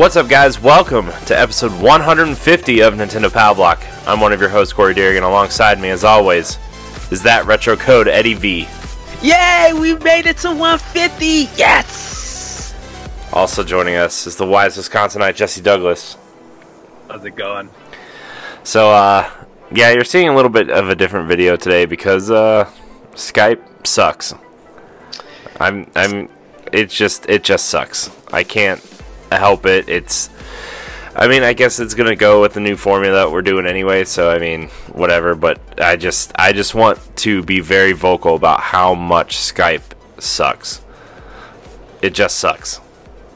What's up, guys? Welcome to episode 150 of Nintendo Power Block. I'm one of your hosts, Corey Derrigan. Alongside me, as always, is that retro code Eddie V. Yay! We made it to 150. Yes. Also joining us is the wise Wisconsinite Jesse Douglas. How's it going? So, uh, yeah, you're seeing a little bit of a different video today because uh, Skype sucks. I'm, I'm, it just, it just sucks. I can't help it. It's, I mean, I guess it's gonna go with the new formula that we're doing anyway. So I mean, whatever. But I just, I just want to be very vocal about how much Skype sucks. It just sucks.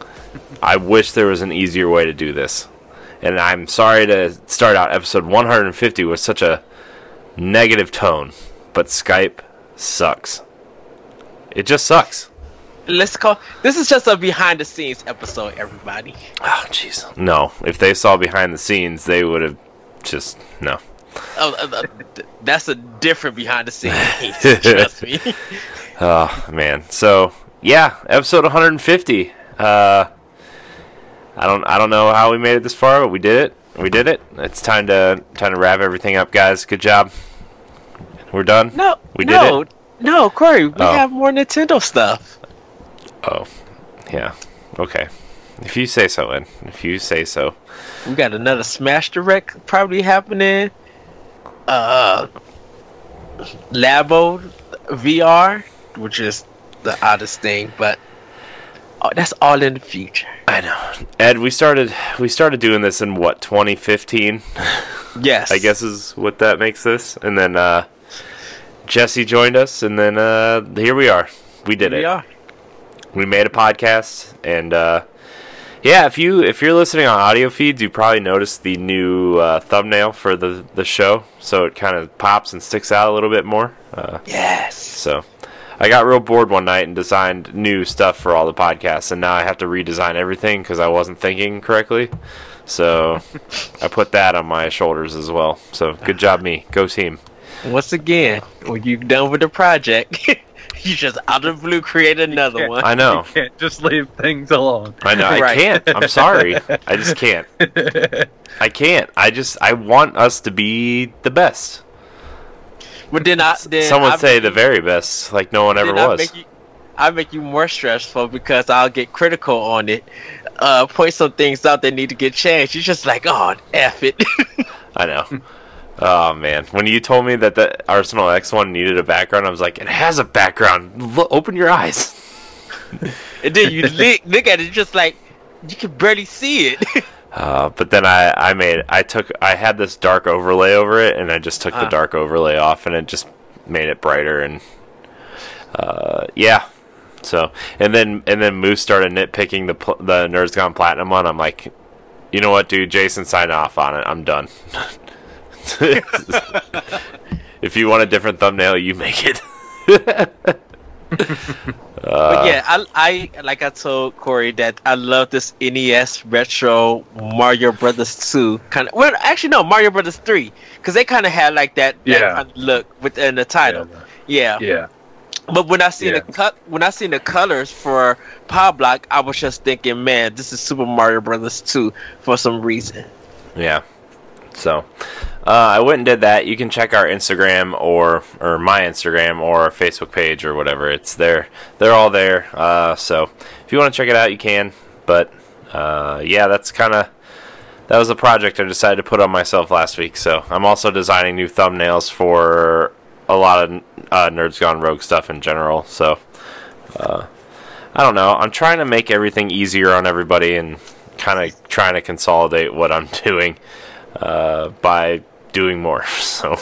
I wish there was an easier way to do this. And I'm sorry to start out episode 150 with such a negative tone, but Skype sucks. It just sucks. Let's call. This is just a behind the scenes episode, everybody. Oh, jeez. No. If they saw behind the scenes, they would have just. No. Oh, uh, uh, that's a different behind the scenes. trust me. Oh, man. So, yeah, episode 150. Uh, I don't I don't know how we made it this far, but we did it. We did it. It's time to time to wrap everything up, guys. Good job. We're done. No, We did no, it? no, Corey. We Oh. have more Nintendo stuff. Oh, yeah. Okay. If you say so, Ed. If you say so. We got another Smash Direct probably happening. Uh, Labo VR, which is the oddest thing, but oh, that's all in the future. I know. Ed, we started we started doing this in what 2015, Yes, I guess is what that makes this, and then uh, Jesse joined us, and then uh, here we are. We did we it. are. We made a podcast, and uh, yeah, if you if you're listening on audio feeds, you probably noticed the new uh, thumbnail for the the show, so it kind of pops and sticks out a little bit more. Uh, Yes. So I got real bored one night and designed new stuff for all the podcasts, and now I have to redesign everything because I wasn't thinking correctly. So I put that on my shoulders as well. So good job, me. Go team. Once again, when you're done with the project, you just out of blue create another one. I know. You can't just leave things alone. I know. I Right. can't. I'm sorry. I just can't. I can't. I just I want us to be the best. But then I then Some would I say the you- very best, like no one ever then I was. Make you, I make you more stressful because I'll get critical on it. Uh, point some things out that need to get changed. You're just like, oh, f it. I know. Oh man, when you told me that the Arsenal X one needed a background, I was like, it has a background. Look, open your eyes. and then you look, look at it, just like you can barely see it. Uh, but then I, I made I took I had this dark overlay over it, and I just took the Ah. dark overlay off, and it just made it brighter. And uh, yeah, so and then and then Moose started nitpicking the pl- the Nerds Gone Platinum one. I'm like, you know what, dude? Jason sign off on it. I'm done. if you want a different thumbnail, you make it. but yeah, I, I like I told Corey that I love this NES retro Mario Brothers 2 kind of. Well, actually, no, Mario Brothers 3 because they kind of had like that, that Yeah. kind of look within the title. Yeah. yeah. But when I seen Yeah. the cut, when I seen the colors for Power Block, I was just thinking, man, this is Super Mario Brothers 2 for some reason. Yeah. So, uh, I went and did that. You can check our Instagram or or my Instagram or our Facebook page or whatever. It's there. They're all there. Uh, so, if you want to check it out, you can. But uh, yeah, that's kind of that was a project I decided to put on myself last week. So, I'm also designing new thumbnails for a lot of uh, Nerds Gone Rogue stuff in general. So, uh, I don't know. I'm trying to make everything easier on everybody and kind of trying to consolidate what I'm doing uh, by doing more. So,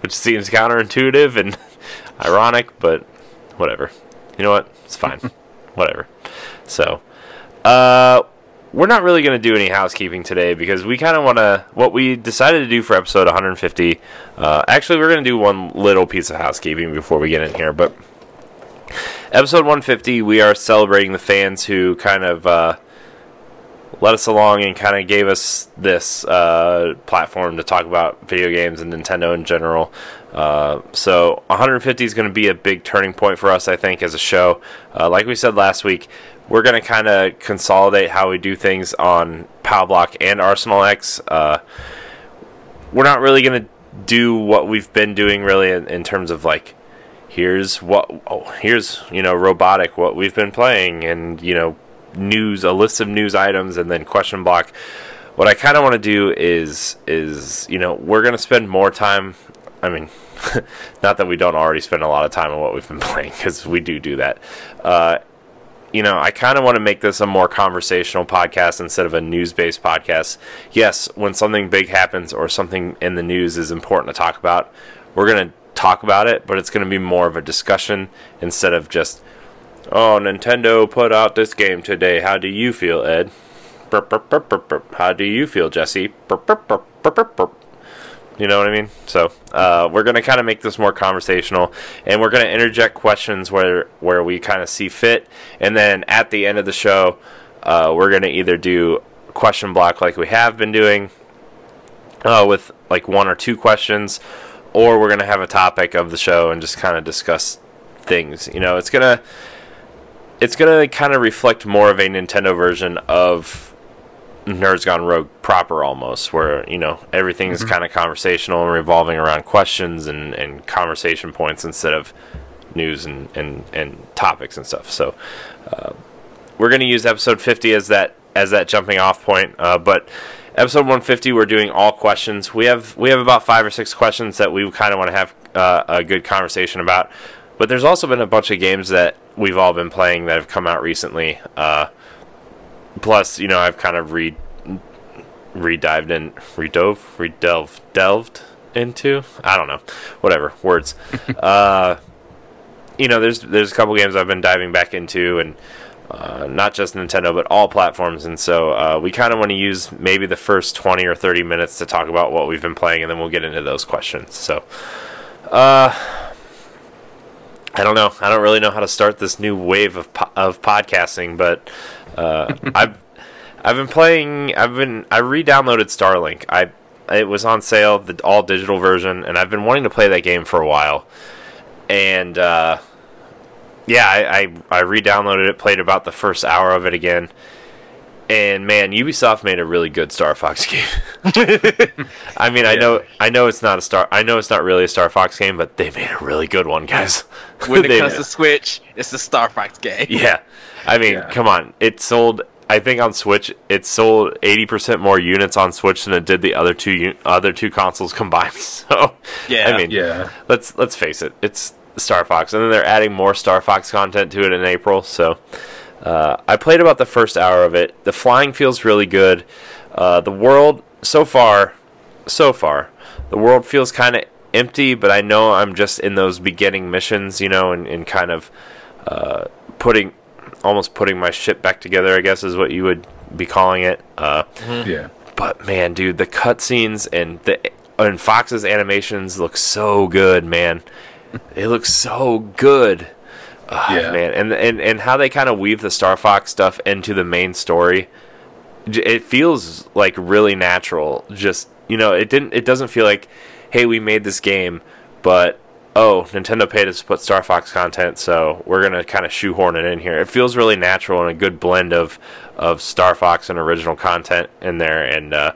which seems counterintuitive and ironic, but whatever. You know what? It's fine. whatever. So, uh, we're not really going to do any housekeeping today because we kind of want to. What we decided to do for episode 150. Uh, actually, we're going to do one little piece of housekeeping before we get in here, but. Episode 150, we are celebrating the fans who kind of uh, led us along and kind of gave us this uh, platform to talk about video games and Nintendo in general. Uh, so 150 is going to be a big turning point for us, I think, as a show. Uh, like we said last week, we're gonna kind of consolidate how we do things on Power Block and Arsenal X. Uh, we're not really gonna do what we've been doing really in, in terms of like here's what oh, here's you know robotic what we've been playing and you know news a list of news items and then question block what i kind of want to do is is you know we're going to spend more time i mean not that we don't already spend a lot of time on what we've been playing because we do do that uh, you know, I kind of want to make this a more conversational podcast instead of a news based podcast. Yes, when something big happens or something in the news is important to talk about, we're going to talk about it, but it's going to be more of a discussion instead of just, oh, Nintendo put out this game today. How do you feel, Ed? How do you feel, Jesse? You know what I mean? So uh, we're going to kind of make this more conversational, and we're going to interject questions where where we kind of see fit, and then at the end of the show, uh, we're going to either do question block like we have been doing, uh, with like one or two questions, or we're going to have a topic of the show and just kind of discuss things. You know, it's gonna it's gonna kind of reflect more of a Nintendo version of Nerds Gone Rogue proper almost, where you know everything is mm-hmm. kind of conversational and revolving around questions and, and conversation points instead of news and, and, and topics and stuff. So uh, we're going to use episode 50 as that as that jumping off point. Uh, but episode 150, we're doing all questions. We have we have about five or six questions that we kind of want to have uh, a good conversation about. But there's also been a bunch of games that we've all been playing that have come out recently. Uh, plus, you know, I've kind of re redived in, redove, redelved, delved into. I don't know, whatever words. uh, you know, there's there's a couple games I've been diving back into, and uh, not just Nintendo, but all platforms. And so uh, we kind of want to use maybe the first 20 or 30 minutes to talk about what we've been playing, and then we'll get into those questions. So, uh, I don't know. I don't really know how to start this new wave of po- of podcasting, but uh, I've I've been playing. I've been. I re-downloaded Starlink. I it was on sale, the all digital version, and I've been wanting to play that game for a while. And uh, yeah, I, I I re-downloaded it, played about the first hour of it again, and man, Ubisoft made a really good Star Fox game. I mean, yeah. I know I know it's not a Star. I know it's not really a Star Fox game, but they made a really good one, guys. When it comes to Switch, it's the Star Fox game. Yeah, I mean, yeah. come on, it sold I think on Switch it sold 80% more units on Switch than it did the other two other two consoles combined. So yeah, I mean, yeah. Let's let's face it, it's Star Fox, and then they're adding more Star Fox content to it in April. So uh, I played about the first hour of it. The flying feels really good. Uh, the world so far, so far, the world feels kind of empty, but I know I'm just in those beginning missions, you know, and, and kind of uh, putting almost putting my ship back together. I guess is what you would be calling it. Uh, mm-hmm. Yeah. But man, dude, the cutscenes and the and Fox's animations look so good, man. they look so good. Uh, yeah. man, and and and how they kind of weave the Star Fox stuff into the main story. It feels like really natural. Just you know, it didn't. It doesn't feel like, hey, we made this game, but oh, Nintendo paid us to put Star Fox content, so we're gonna kind of shoehorn it in here. It feels really natural and a good blend of of Star Fox and original content in there, and uh,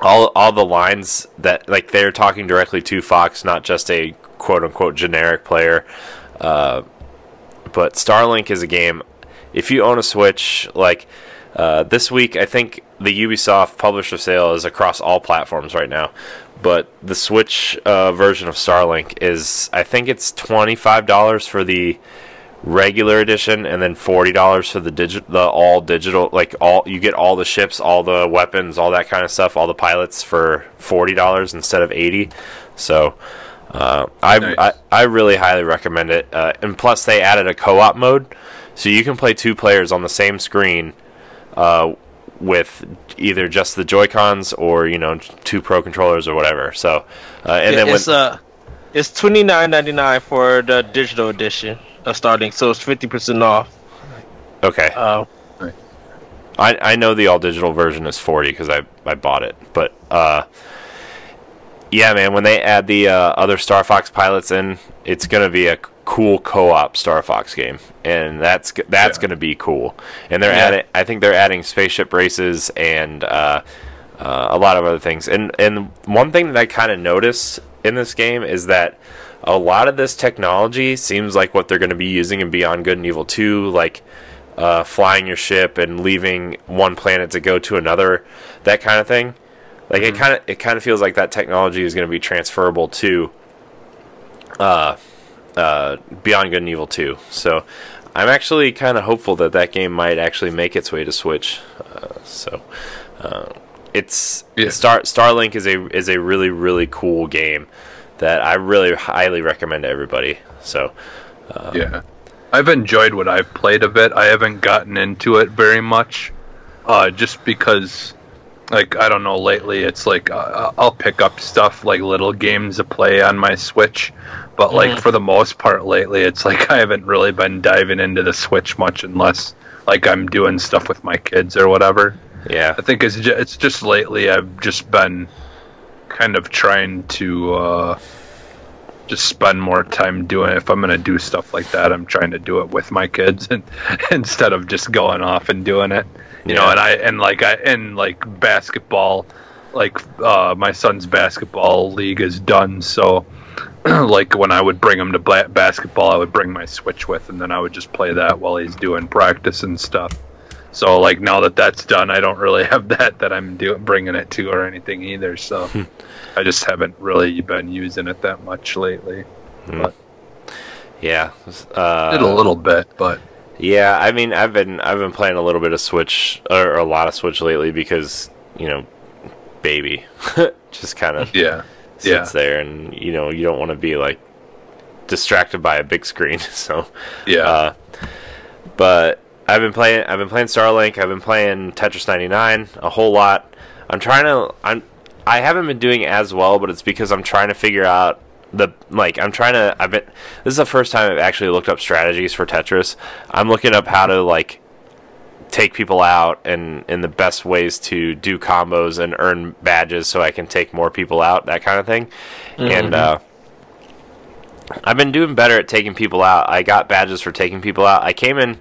all all the lines that like they're talking directly to Fox, not just a quote unquote generic player. Uh, but Starlink is a game. If you own a Switch, like uh, this week, I think the Ubisoft publisher sale is across all platforms right now but the Switch uh, version of Starlink is I think it's twenty five dollars for the regular edition and then forty dollars for the the all digital like all you get all the ships all the weapons all that kind of stuff all the pilots for forty dollars instead of eighty so uh, I, nice. I, I really highly recommend it uh, and plus they added a co-op mode so you can play two players on the same screen uh, with either just the Joy Cons or you know two Pro controllers or whatever. So, uh, and yeah, then it's uh, it's twenty nine ninety nine for the digital edition of Starlink, so it's fifty percent off. Okay. Uh, I I know the all digital version is forty because I I bought it, but uh, yeah, man, when they add the uh, other Star Fox pilots in, it's gonna be a cool co-op Star Fox game, and that's that's Yeah. going to be cool. And they're Yeah. adding, I think they're adding spaceship races and uh, uh, a lot of other things. And and one thing that I kind of noticed in this game is that a lot of this technology seems like what they're going to be using in Beyond Good and Evil 2, like uh, flying your ship and leaving one planet to go to another, that kind of thing. Like it kind of it kind of feels like that technology is going to be transferable to uh, uh, Beyond Good and Evil 2. So I'm actually kind of hopeful that that game might actually make its way to Switch. Uh, so uh, it's Yeah. Star Starlink is a is a really really cool game that I really highly recommend to everybody. So Yeah. I've enjoyed what I've played a bit. I haven't gotten into it very much. Uh, just because, like, I don't know, lately it's like uh, I'll pick up stuff like little games to play on my Switch. But, like, Mhm. for the most part lately, it's like I haven't really been diving into the Switch much unless, like, I'm doing stuff with my kids or whatever. yeah, I think it's just, it's just lately I've just been kind of trying to uh, just spend more time doing it. If I'm gonna do stuff like that, I'm trying to do it with my kids and instead of just going off and doing it. You know, and I and like I and like basketball, like uh, my son's basketball league is done, so. like when I would bring him to bla- basketball, I would bring my Switch with, and then I would just play that while he's doing practice and stuff. So like now that that's done, I don't really have that that I'm doing bringing it to or anything either. So I just haven't really been using it that much lately. yeah. Uh, Did a little bit, but Yeah, I mean, I've been I've been playing a little bit of Switch or a lot of Switch lately because you know, baby, just kind of yeah, sits yeah, there, and you know, you don't want to be like distracted by a big screen. So, yeah, uh, but I've been playing I've been playing Starlink. I've been playing Tetris 99 a whole lot. I'm trying to I'm I haven't been doing as well, but it's because I'm trying to figure out the like I'm trying to I've been this is the first time I've actually looked up strategies for Tetris. I'm looking up how to like take people out and and the best ways to do combos and earn badges so I can take more people out, that kind of thing. And uh I've been doing better at taking people out. I got badges for taking people out. I came in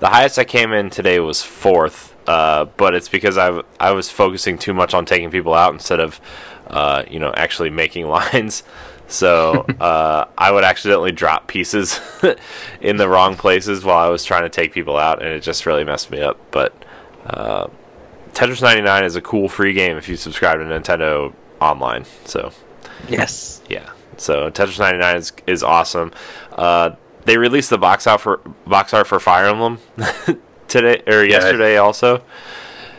the highest I came in today was fourth, uh, but it's because I I was focusing too much on taking people out instead of uh, you know actually making lines. So uh, I would accidentally drop pieces in the wrong places while I was trying to take people out, and it just really messed me up. But uh, Tetris 99 is a cool free game if you subscribe to Nintendo Online. So Yes. yeah. So Tetris 99 is is awesome. Uh, they released the box out for box art for Fire Emblem today or yesterday also.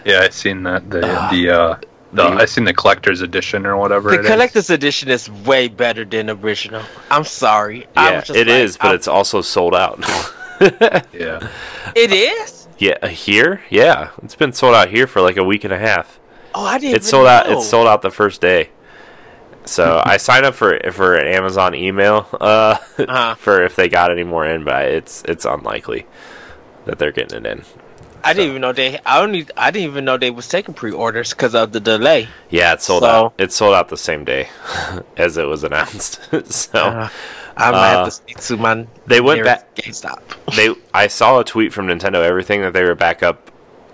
yeah. I seen that the the uh the I seen the collector's edition or whatever. The it is. collector's edition is way better than the original. I'm sorry. I Yeah, was just it like, is, but I- it's also sold out. Yeah, it is. yeah, here, yeah, it's been sold out here for like a week and a half. Oh, I didn't. It's sold out. Know. It's sold out the first day. So I signed up for for an Amazon email uh, Uh-huh. for if they got any more in, but it's it's unlikely that they're getting it in. I didn't even know they. I only. I didn't even know they was taking pre-orders because of the delay. Yeah, it sold So- out. It's sold out the same day as it was announced. so Uh, I might Uh, have to speak to my. they went nearest back. GameStop. They I saw a tweet from Nintendo everything that they were back up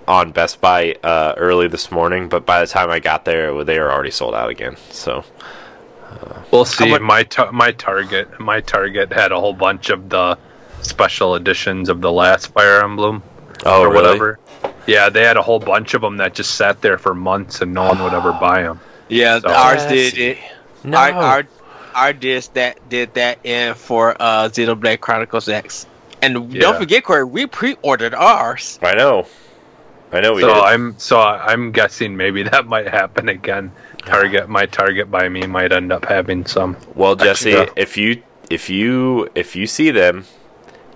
on Best Buy uh, early this morning, but by the time I got there, they were already sold out again. So we'll see. much- my ta- my target my target had a whole bunch of the special editions of the last Fire Emblem. Oh or really? whatever. Yeah, they had a whole bunch of them that just sat there for months and no one would ever buy them. Yeah, So- ours did it. No. Our, our our did that did that in for uh Xenoblade Chronicles X. And Yeah. don't forget, Corey, we pre-ordered ours. I know. I know we so did. I'm so I'm guessing maybe that might happen again. Target my target by me might end up having some. well, Jesse, yeah. if you if you if you see them,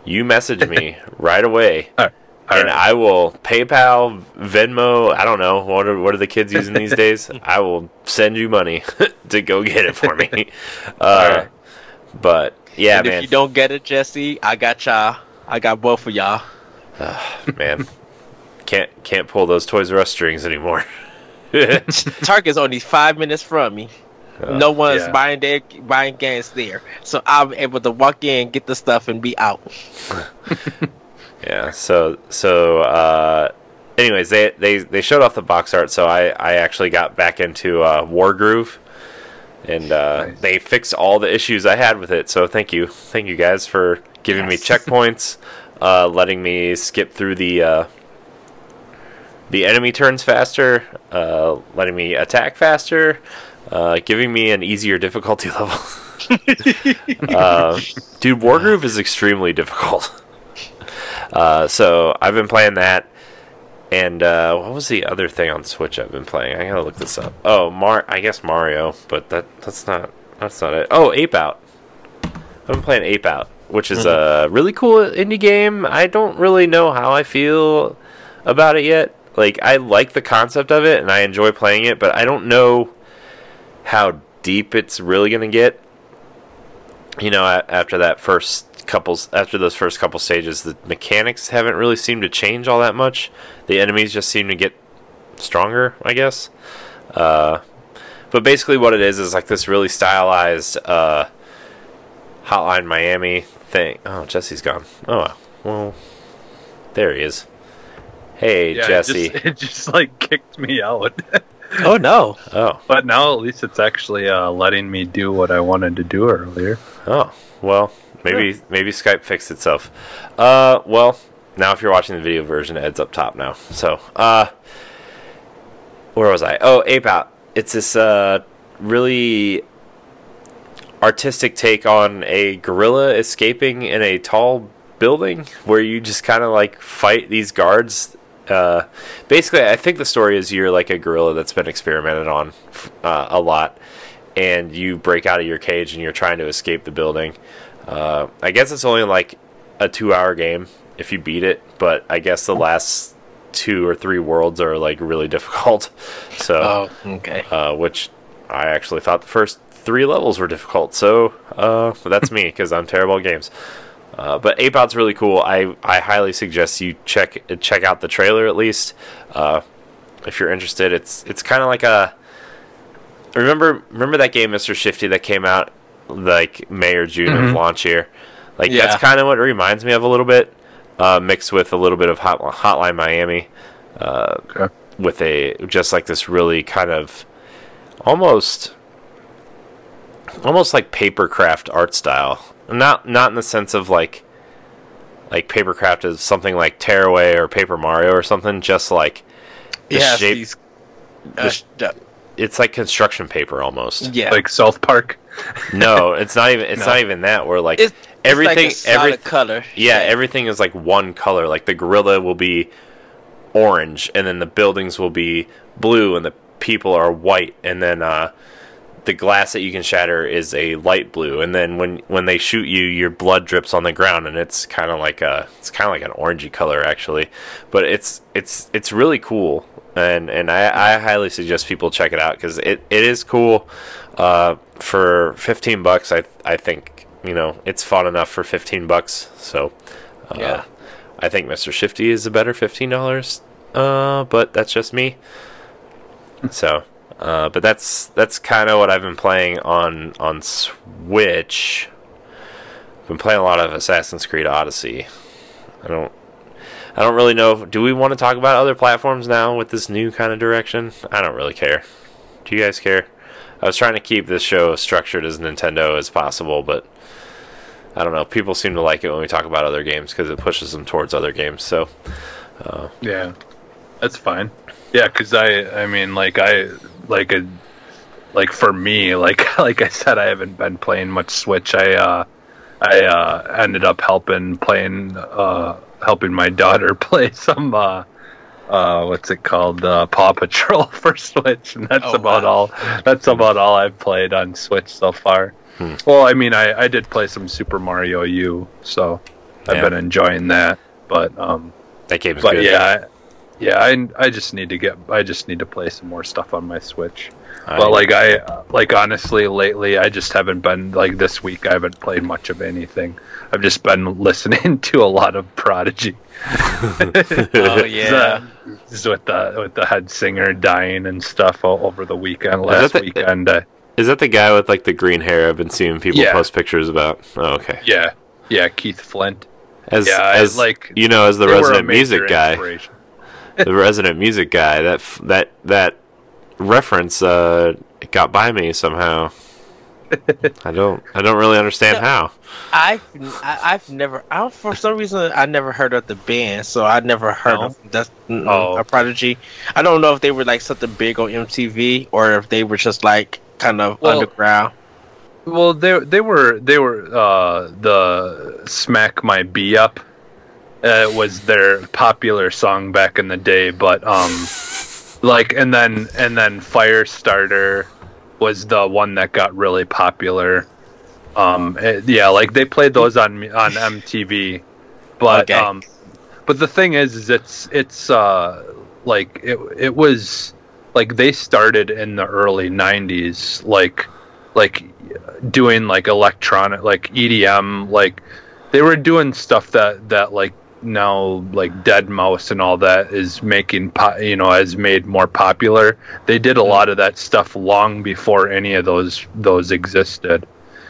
you message me right away. All and right. I will PayPal, Venmo. I don't know what are what are the kids using these days. I will send you money to go get it for me. Uh. But yeah, and man, if you don't get it, Jesse, I got y'all. I got both of y'all. man, can't can't pull those Toys R Us strings anymore. Target's only five minutes from me. Uh, no one's yeah. buying their buying games there, so I'm able to walk in, get the stuff, and be out. Yeah. So so uh, anyways, they they they showed off the box art, so I I actually got back into uh, Wargroove, and uh, Nice. they fixed all the issues I had with it. So thank you, thank you guys for giving me checkpoints, uh, letting me skip through the. Uh, the enemy turns faster, uh, letting me attack faster, uh, giving me an easier difficulty level. uh, dude, Wargroove is extremely difficult. Uh, so I've been playing that, and uh, what was the other thing on Switch I've been playing? I gotta look this up. Oh, Mar, I guess Mario, but that that's not that's not it. Oh, Ape Out. I've been playing Ape Out, which is a really cool indie game. I don't really know how I feel about it yet. Like I like the concept of it, and I enjoy playing it, but I don't know how deep it's really gonna get you know, after that first couples, after those first couple stages, the mechanics haven't really seemed to change all that much. The enemies just seem to get stronger, I guess. Uh, but basically, what it is is like this really stylized uh, Hotline Miami thing. Oh, Jesse's gone. Oh, well. well, there he is. Hey, Yeah, Jesse. It just, it just like kicked me out. Oh no! Oh, but now at least it's actually uh, letting me do what I wanted to do earlier. Oh, well, maybe maybe Skype fixed itself. Uh, well, now if you're watching the video version, Ed's up top now. So, uh, where was I? Oh, Ape Out. It's this uh really artistic take on a gorilla escaping in a tall building where you just kind of like fight these guards. Uh, basically, I think the story is you're like a gorilla that's been experimented on uh, a lot, and you break out of your cage and you're trying to escape the building. Uh, I guess it's only like a two-hour game if you beat it, but I guess the last two or three worlds are like really difficult. So, Oh, okay. uh, which I actually thought the first three levels were difficult. So, uh, that's me because I'm terrible at games. Uh, but Ape Out's really cool. I, I highly suggest you check check out the trailer at least uh, if you're interested. It's it's kind of like a remember remember that game Mr. Shifty that came out like May or June of launch year. Like Yeah. that's kind of what it reminds me of a little bit, uh, mixed with a little bit of Hot, Hotline Miami Okay. with a just like this really kind of almost almost like papercraft art style. Not not in the sense of like like papercraft is something like Tearaway or Paper Mario or something. Just like the yeah, shape, these- the uh, sh- the- it's like construction paper almost. yeah. Like South Park. No, it's not even. It's No. not even that. We're like It's- it's everything, like a solid everything, color. yeah, everything is like one color. Like the gorilla will be orange, and then the buildings will be blue, and the people are white, and then uh, the glass that you can shatter is a light blue, and then when when they shoot you, your blood drips on the ground, and it's kind of like a it's kind of like an orangey color actually, but it's it's it's really cool, and and I, I highly suggest people check it out because it, it is cool. Uh, for fifteen bucks, I I think you know it's fun enough for fifteen bucks, so. Uh, Yeah. I think Mr. Shifty is a better fifteen dollars. Uh, but that's just me. So, uh, but that's that's kind of what I've been playing on on Switch. I've been playing a lot of Assassin's Creed Odyssey. I don't I don't really know. Do we want to talk about other platforms now with this new kind of direction? I don't really care. Do you guys care? I was trying to keep this show structured as Nintendo as possible, but I don't know. People seem to like it when we talk about other games because it pushes them towards other games. So, Yeah, that's fine. Yeah, because I, I mean, like I, like a, like for me, like like I said, I haven't been playing much Switch. I, uh, I uh, ended up helping playing, uh, helping my daughter play some, uh, uh, what's it called, uh, Paw Patrol for Switch, and that's Oh, about wow. all. That's about all I've played on Switch so far. Hmm. Well, I mean, I, I did play some Super Mario U, so I've Yeah. been enjoying that. But um, that game's but good. yeah, I, yeah, I I just need to get I just need to play some more stuff on my Switch. I- but like I like honestly lately I just haven't been like this week I haven't played much of anything. I've just been listening to a lot of Prodigy. Oh yeah. With the with the head singer dying and stuff o- over the weekend last the- weekend. Uh, is that the guy with like the green hair? I've been seeing people Yeah. post pictures about. Oh, okay. Yeah, yeah, Keith Flint. As Yeah, as like, you know, as the They were a resident music guy, the resident music guy. That that that reference uh, got by me somehow. I don't I don't really understand how. I've I, I've never I don't, for some reason I never heard of the band, so I never heard No? of that's mm, Oh. a prodigy. I don't know if they were like something big on MTV or if they were just like kind of Well, underground. Well, they they were they were uh, the "Smack My B Up" uh, was their popular song back in the day, but um, like and then and then Firestarter was the one that got really popular. Um, eh, yeah, like they played those on on MTV, but Okay. um, but the thing is, is it's it's uh like it it was like they started in the early '90s, like like doing like electronic like EDM like they were doing stuff that that like now like Deadmau5 and all that is making po- you know has made more popular. They did a lot of that stuff long before any of those those existed.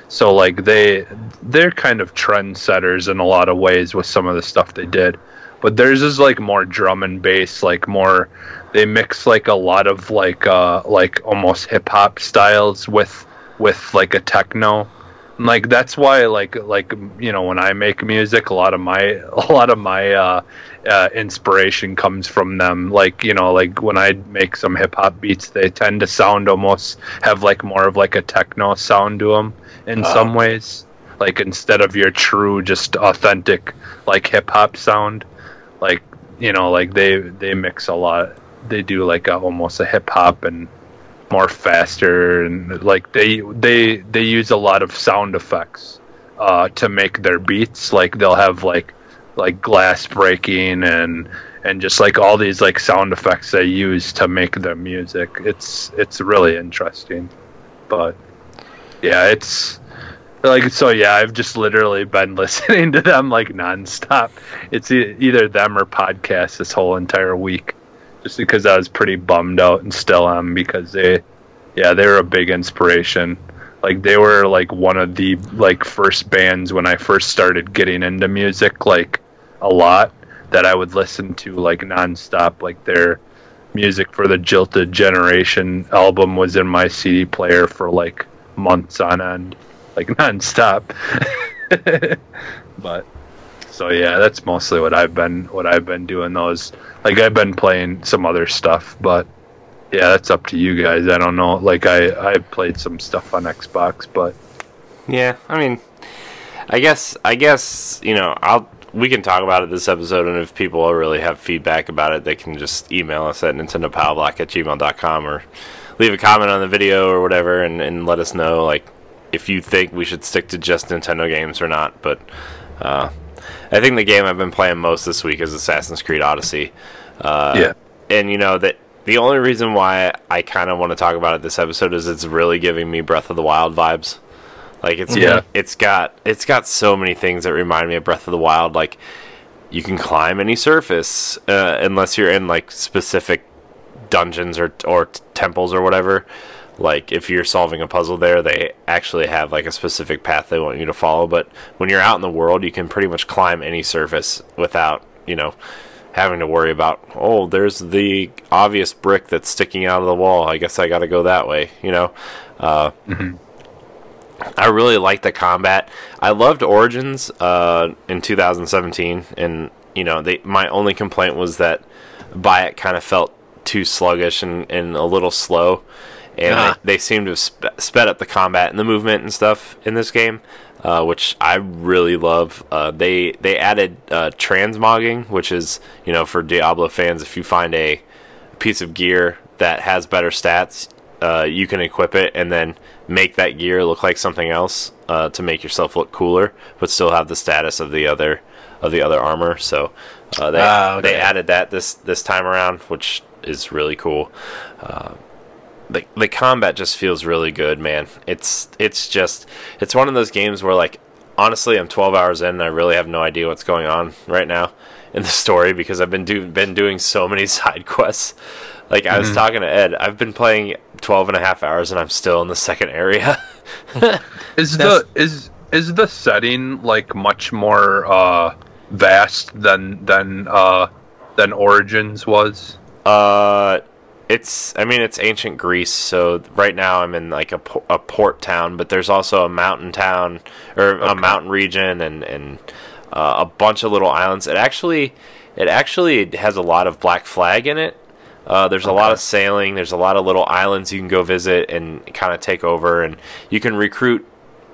So like they they're kind of trendsetters in a lot of ways with some of the stuff they did. But theirs is like more drum and bass, like more they mix like a lot of like uh like almost hip hop styles with with like a techno And, like that's why like like you know when i make music a lot of my a lot of my uh, uh inspiration comes from them. Like you know like when i make some hip hop beats they tend to sound almost have like more of like a techno sound to them in Ah. some ways. Like instead of your true just authentic like hip hop sound like you know like they they mix a lot. They do like a, almost a hip hop and more faster and like they they they use a lot of sound effects uh, to make their beats. Like they'll have like like glass breaking and and just like all these like sound effects they use to make their music. It's it's really interesting. But yeah it's like so yeah i've just literally been listening to them like nonstop. It's e- either them or podcasts this whole entire week just because I was pretty bummed out and still am because they, yeah, they were a big inspiration. Like they were like one of the like first bands when I first started getting into music like a lot that I would listen to like nonstop. Like their music for the Jilted Generation album was in my CD player for like months on end, like nonstop. but so yeah, that's mostly what I've been what I've been doing those like I've been playing some other stuff, but yeah, that's up to you guys. I don't know. Like I I played some stuff on Xbox, but Yeah, I mean, I guess I guess you know I'll we can talk about it this episode, and if people really have feedback about it, they can just email us at nintendopowerblock at gmail.com or leave a comment on the video or whatever, and, and let us know like if you think we should stick to just Nintendo games or not. But uh, I think the game I've been playing most this week is Assassin's Creed Odyssey. Uh, Yeah. and you know that the only reason why I kind of want to talk about it this episode is it's really giving me Breath of the Wild vibes. Like it's Yeah. it's got it's got so many things that remind me of Breath of the Wild. Like you can climb any surface uh, unless you're in like specific dungeons or or t- temples or whatever. Like if you're solving a puzzle there, they actually have like a specific path they want you to follow. But when you're out in the world, you can pretty much climb any surface without you know having to worry about oh there's the obvious brick that's sticking out of the wall. I guess I got to go that way. You know. Uh, I really liked the combat. I loved Origins uh, in 2017, and you know, they, my only complaint was that by it kind of felt too sluggish and, and a little slow, and Ah. they, they seem to have sp- sped up the combat and the movement and stuff in this game, uh, which I really love. Uh, they they added uh, transmogging, which is you know for Diablo fans, if you find a piece of gear that has better stats, uh, you can equip it and then make that gear look like something else uh, to make yourself look cooler, but still have the status of the other of the other armor. So uh, they Ah, okay. they added that this this time around, which is really cool. The the combat just feels really good, man. It's it's just it's one of those games where like honestly, I'm 12 hours in and I really have no idea what's going on right now. in the story because I've been do- been doing so many side quests. Like I was Mhm. talking to Ed, I've been playing 12 and a half hours and I'm still in the second area. Is the is is the setting like much more uh, vast than than uh, than Origins was? Uh, it's. I mean, it's ancient Greece. So right now I'm in like a, po- a port town, but there's also a mountain town or a mountain region and and uh, a bunch of little islands. It actually it actually has a lot of Black Flag in it. Uh, there's a lot of sailing. There's a lot of little islands you can go visit and kind of take over, and you can recruit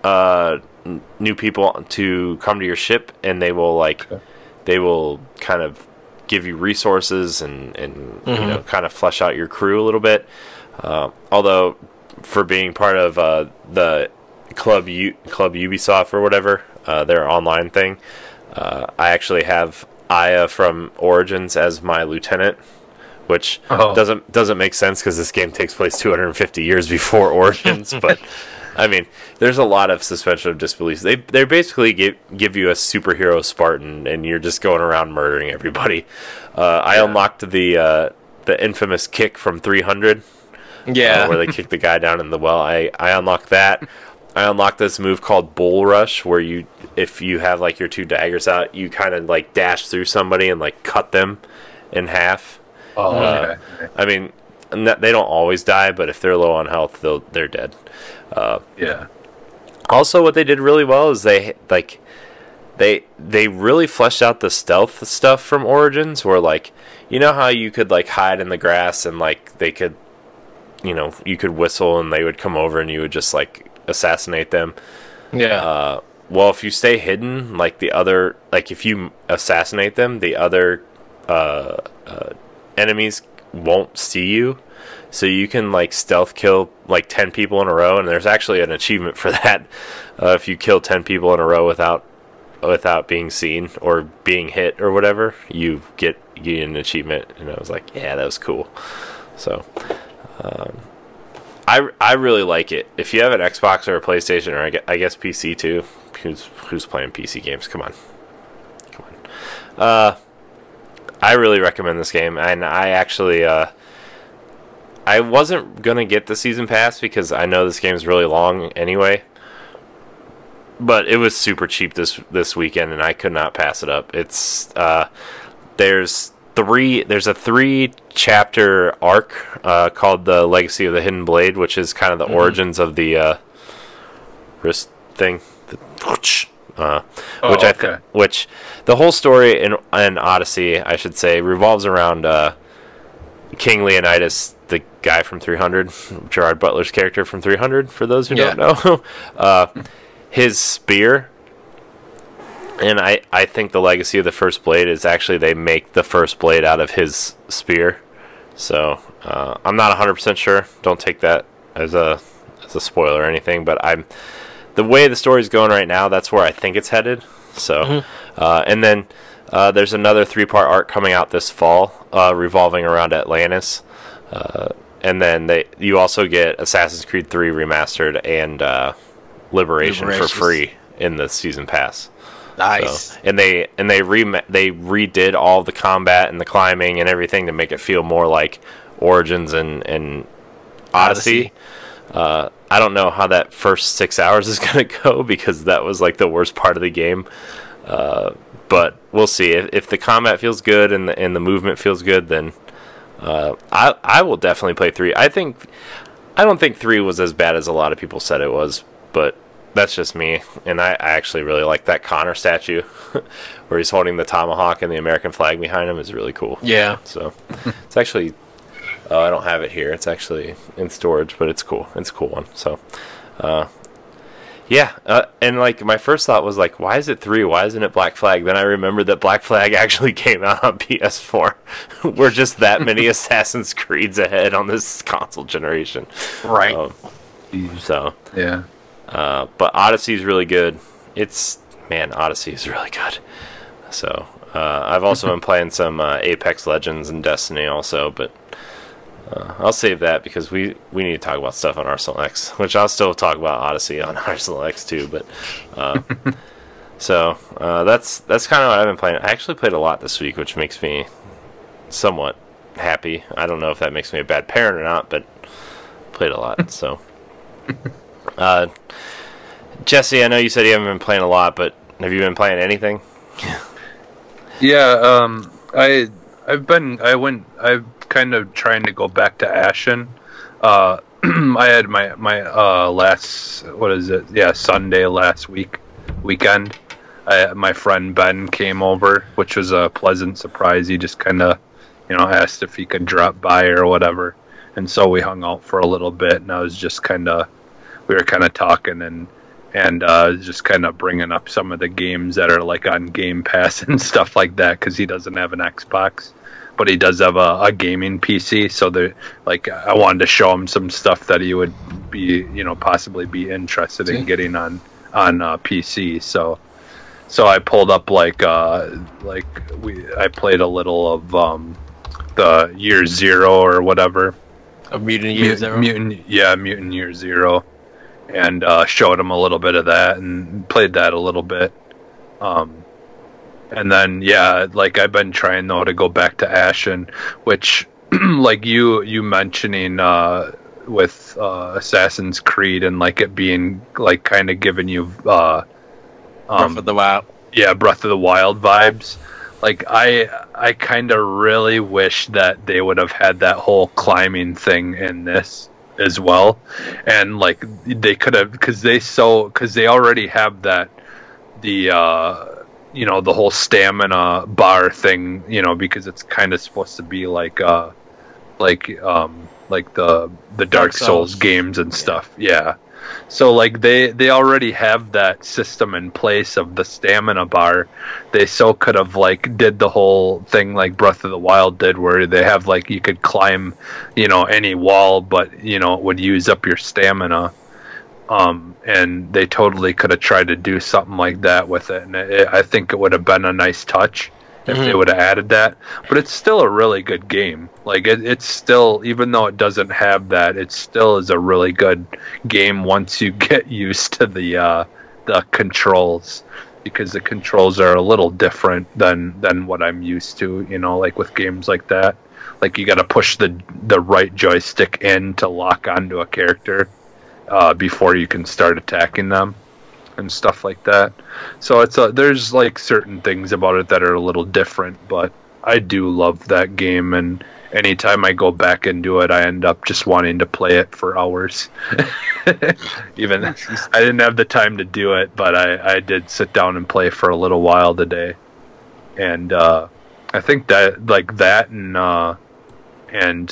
uh, n- new people to come to your ship, and they will like Okay. they will kind of give you resources and and you Mhm. know kind of flesh out your crew a little bit. Uh, although for being part of uh, the club U- club Ubisoft or whatever uh, their online thing, uh, I actually have Aya from Origins as my lieutenant. Which Oh. doesn't doesn't make sense because this game takes place 250 years before Origins, but I mean, there's a lot of suspension of disbelief. They they basically give give you a superhero Spartan, and you're just going around murdering everybody. Uh, I Yeah. unlocked the uh, the infamous kick from 300, Yeah. uh, where they kick the guy down in the well. I I unlocked that. I unlocked this move called Bull Rush, where you if you have like your two daggers out, you kind of like dash through somebody and like cut them in half. Oh, Uh, okay. I mean, and that- they don't always die, but if they're low on health, they'll they're dead. Uh, Yeah. also what they did really well is they like they they really fleshed out the stealth stuff from origins where like you know how you could like hide in the grass and like they could you know you could whistle and they would come over and you would just like assassinate them yeah. uh well if you stay hidden like the other like if you assassinate them the other uh, uh enemies won't see you so you can like stealth kill like 10 people in a row and there's actually an achievement for that uh, if you kill 10 people in a row without without being seen or being hit or whatever you get you get an achievement and i was like yeah that was cool so um, I, I really like it. If you have an Xbox or a PlayStation or I gue- I guess PC too, who's who's playing PC games? Come on, come on. Uh, I really recommend this game, and I actually uh, I wasn't gonna get the season pass because I know this game is really long anyway. But it was super cheap this this weekend, and I could not pass it up. It's uh, there's three there's a three chapter arc uh, called the Legacy of the Hidden Blade, which is kind of the Mhm. origins of the uh, wrist thing. The, uh, Oh, which I okay. th- which the whole story in in Odyssey, I should say, revolves around uh, King Leonidas, the guy from 300, Gerard Butler's character from 300. For those who Yeah. don't know, uh, his spear. And I, I think the legacy of the first blade is actually they make the first blade out of his spear. So uh, I'm not 100% sure. Don't take that as a as a spoiler or anything. But I'm the way the story's going right now. That's where I think it's headed. So, Mhm. uh, and then uh, there's another three part arc coming out this fall, uh, revolving around Atlantis. Uh, and then they you also get Assassin's Creed 3 remastered and uh, Liberation for free in the season pass. nice. So, and they and they re they redid all the combat and the climbing and everything to make it feel more like Origins and and Odyssey. Uh, I don't know how that first six hours is gonna go because that was like the worst part of the game. Uh, but we'll see if, if the combat feels good and the and the movement feels good, then uh, I I will definitely play three. I think I don't think three was as bad as a lot of people said it was, but that's just me. And I, I actually really like that Connor statue where he's holding the tomahawk and the American flag behind him is really cool. Yeah. So it's actually oh I don't have it here. It's actually in storage, but it's cool. It's a cool one. So uh yeah, uh, and like my first thought was like, why is it three? Why isn't it Black Flag? Then I remembered that Black Flag actually came out on PS4. We're just that many Assassin's Creeds ahead on this console generation. Right. Um, so, Yeah. uh, but is really good. It's man, Odyssey is really good. So uh, I've also been playing some uh, Apex Legends and Destiny also, but uh, I'll save that because we we need to talk about stuff on Arsenal X, which I'll still talk about Odyssey on Arsenal X too. But uh, So uh, that's that's kind of what I've been playing. I actually played a lot this week, which makes me somewhat happy. I don't know if that makes me a bad parent or not, but played a lot. so, uh, Jesse, I know you said you haven't been playing a lot, but have you been playing anything? Yeah, um, I I've been I went I've kind of trying to go back to Ashen. Uh, I had my my uh last what is it? Yeah, Sunday last week weekend. I, my friend Ben came over, which was a pleasant surprise. He just kind of, you know, asked if he could drop by or whatever, and so we hung out for a little bit. And I was just kind of, we were kind of talking and and uh, just kind of bringing up some of the games that are like on Game Pass and stuff like that because he doesn't have an Xbox, but he does have a, a gaming PC. So they like I wanted to show him some stuff that he would be you know possibly be interested in getting on on uh, PC. So so I pulled up like uh like we I played a little of um the Year Zero or whatever. A mutant year zero. Mutant, yeah, Mutant Year Zero, and uh, showed him a little bit of that and played that a little bit. Um, and then yeah, like I've been trying though to go back to Ashen, which like you you mentioning uh, with uh, Assassin's Creed and like it being like kind of giving you uh, um, Breath of the Wild. yeah breath of the wild vibes like i i kind of really wish that they would have had that whole climbing thing in this as well and like they could have because they so because they already have that the uh you know the whole stamina bar thing you know because it's kind of supposed to be like uh like um like the the dark, Dark souls. Souls. games and stuff yeah so like they they already have that system in place of the stamina bar. They so could have like did the whole thing like Breath of the Wild did, where they have like you could climb, you know, any wall, but you know it would use up your stamina. Um, and they totally could have tried to do something like that with it, and it, I think it would have been a nice touch if they Mhm. would have added that. But it's still a really good game. Like it, it's still, even though it doesn't have that, it still is a really good game once you get used to the uh, the controls because the controls are a little different than than what I'm used to. You know, like with games like that, like you got to push the the right joystick in to lock onto a character uh, before you can start attacking them and stuff like that. So it's a, there's like certain things about it that are a little different, but I do love that game and anytime I go back into it I end up just wanting to play it for hours. Even I didn't have the time to do it, but I, I did sit down and play for a little while today. And uh I think that like that and uh and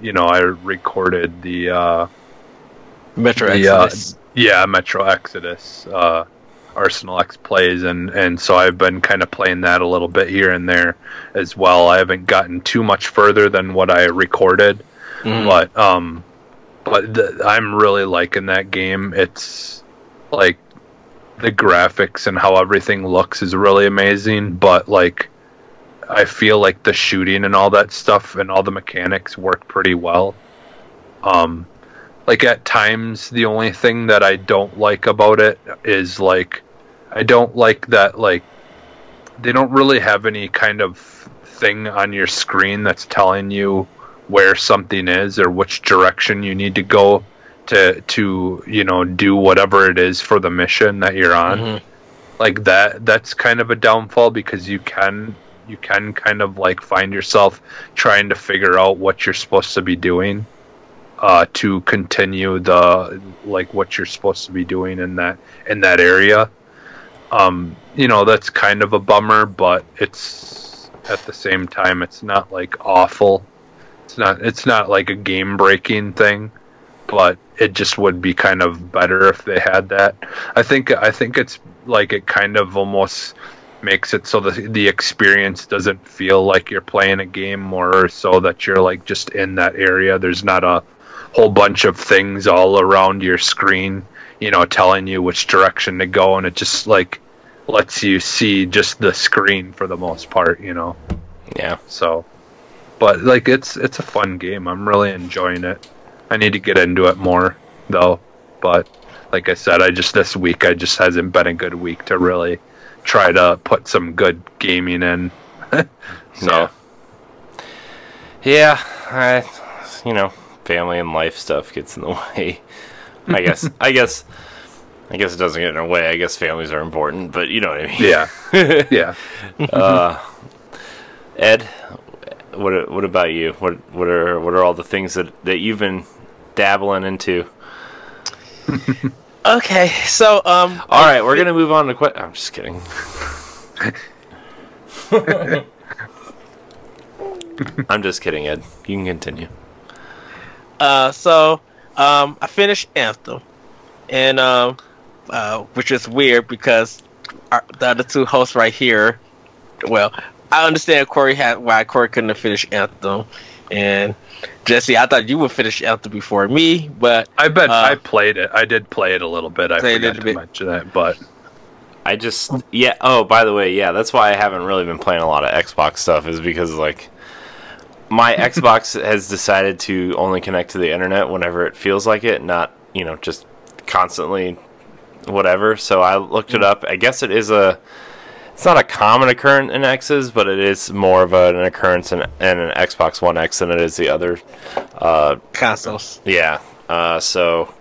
you know, I recorded the uh Metro The, uh, Exodus. yeah, Metro Exodus, uh, Arsenal X plays, and and so I've been kind of playing that a little bit here and there as well. I haven't gotten too much further than what I recorded, Mhm. but um, but the, I'm really liking that game. It's like the graphics and how everything looks is really amazing, but like I feel like the shooting and all that stuff and all the mechanics work pretty well. Um, like at times the only thing that I don't like about it is like I don't like that like they don't really have any kind of thing on your screen that's telling you where something is or which direction you need to go to to you know do whatever it is for the mission that you're on Mhm. like that that's kind of a downfall because you can you can kind of like find yourself trying to figure out what you're supposed to be doing uh to continue the like what you're supposed to be doing in that in that area. Um you know that's kind of a bummer but it's at the same time it's not like awful. It's not it's not like a game breaking thing but it just would be kind of better if they had that. I think i think it's like it kind of almost makes it so the the experience doesn't feel like you're playing a game more so that you're like just in that area. There's not a whole bunch of things all around your screen you know telling you which direction to go and it just like lets you see just the screen for the most part you know Yeah. so but like it's it's a fun game i'm really enjoying it i need to get into it more though but like i said i just this week i just hasn't been a good week to really try to put some good gaming in. so Yeah. Yeah, I, you know, family and life stuff gets in the way. I guess. I guess. I guess it doesn't get in our way. I guess families are important, but you know what I mean. yeah, yeah. Uh, Ed, what what about you? What what are what are all the things that that you've been dabbling into? Okay, so um, All right, we're gonna move on to. Que- I'm just kidding. I'm just kidding, Ed. You can continue. Uh, so um, I finished Anthem, and um, uh, which is weird because our, the other two hosts right here. Well, I understand Corey had why Corey couldn't have finished Anthem, and Jesse, I thought you would finish Anthem before me, but I bet Uh, I played it. I did play it a little bit. I Played it forgot a to bit. mention that, but I just yeah. Oh, by the way, yeah, that's why I haven't really been playing a lot of Xbox stuff. Is because like my Xbox has decided to only connect to the internet whenever it feels like it, not you know just constantly whatever. So I looked it up. I guess it is a. It's not a common occurrence in X's, but it is more of an occurrence in, in an Xbox One X than it is the other. Uh, consoles. yeah. Uh, so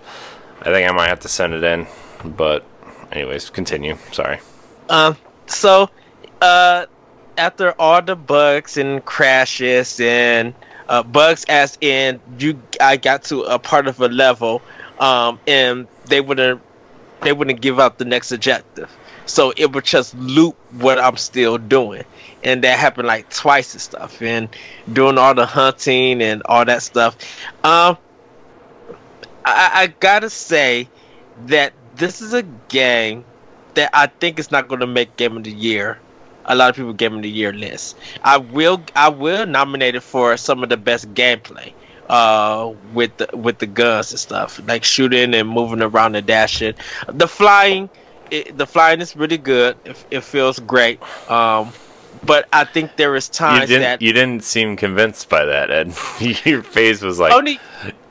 I think I might have to send it in. But anyways, continue. Sorry. Um, so, uh, after all the bugs and crashes and uh, bugs, as in you, I got to a part of a level, um, and they wouldn't, they wouldn't give up the next objective, so it would just loop what I'm still doing, and that happened like twice and stuff, and doing all the hunting and all that stuff. Um, I, I gotta say that this is a game that I think is not to make Game of the Year. A lot of people Game of the Year list. I will I will nominate it for some of the best gameplay uh with the with the guns and stuff like shooting and moving around and dashing. The flying it, the flying is really good. It, it feels great. Um but i think there is You times didn't. that You didn't seem convinced by that, Ed. Your face was like only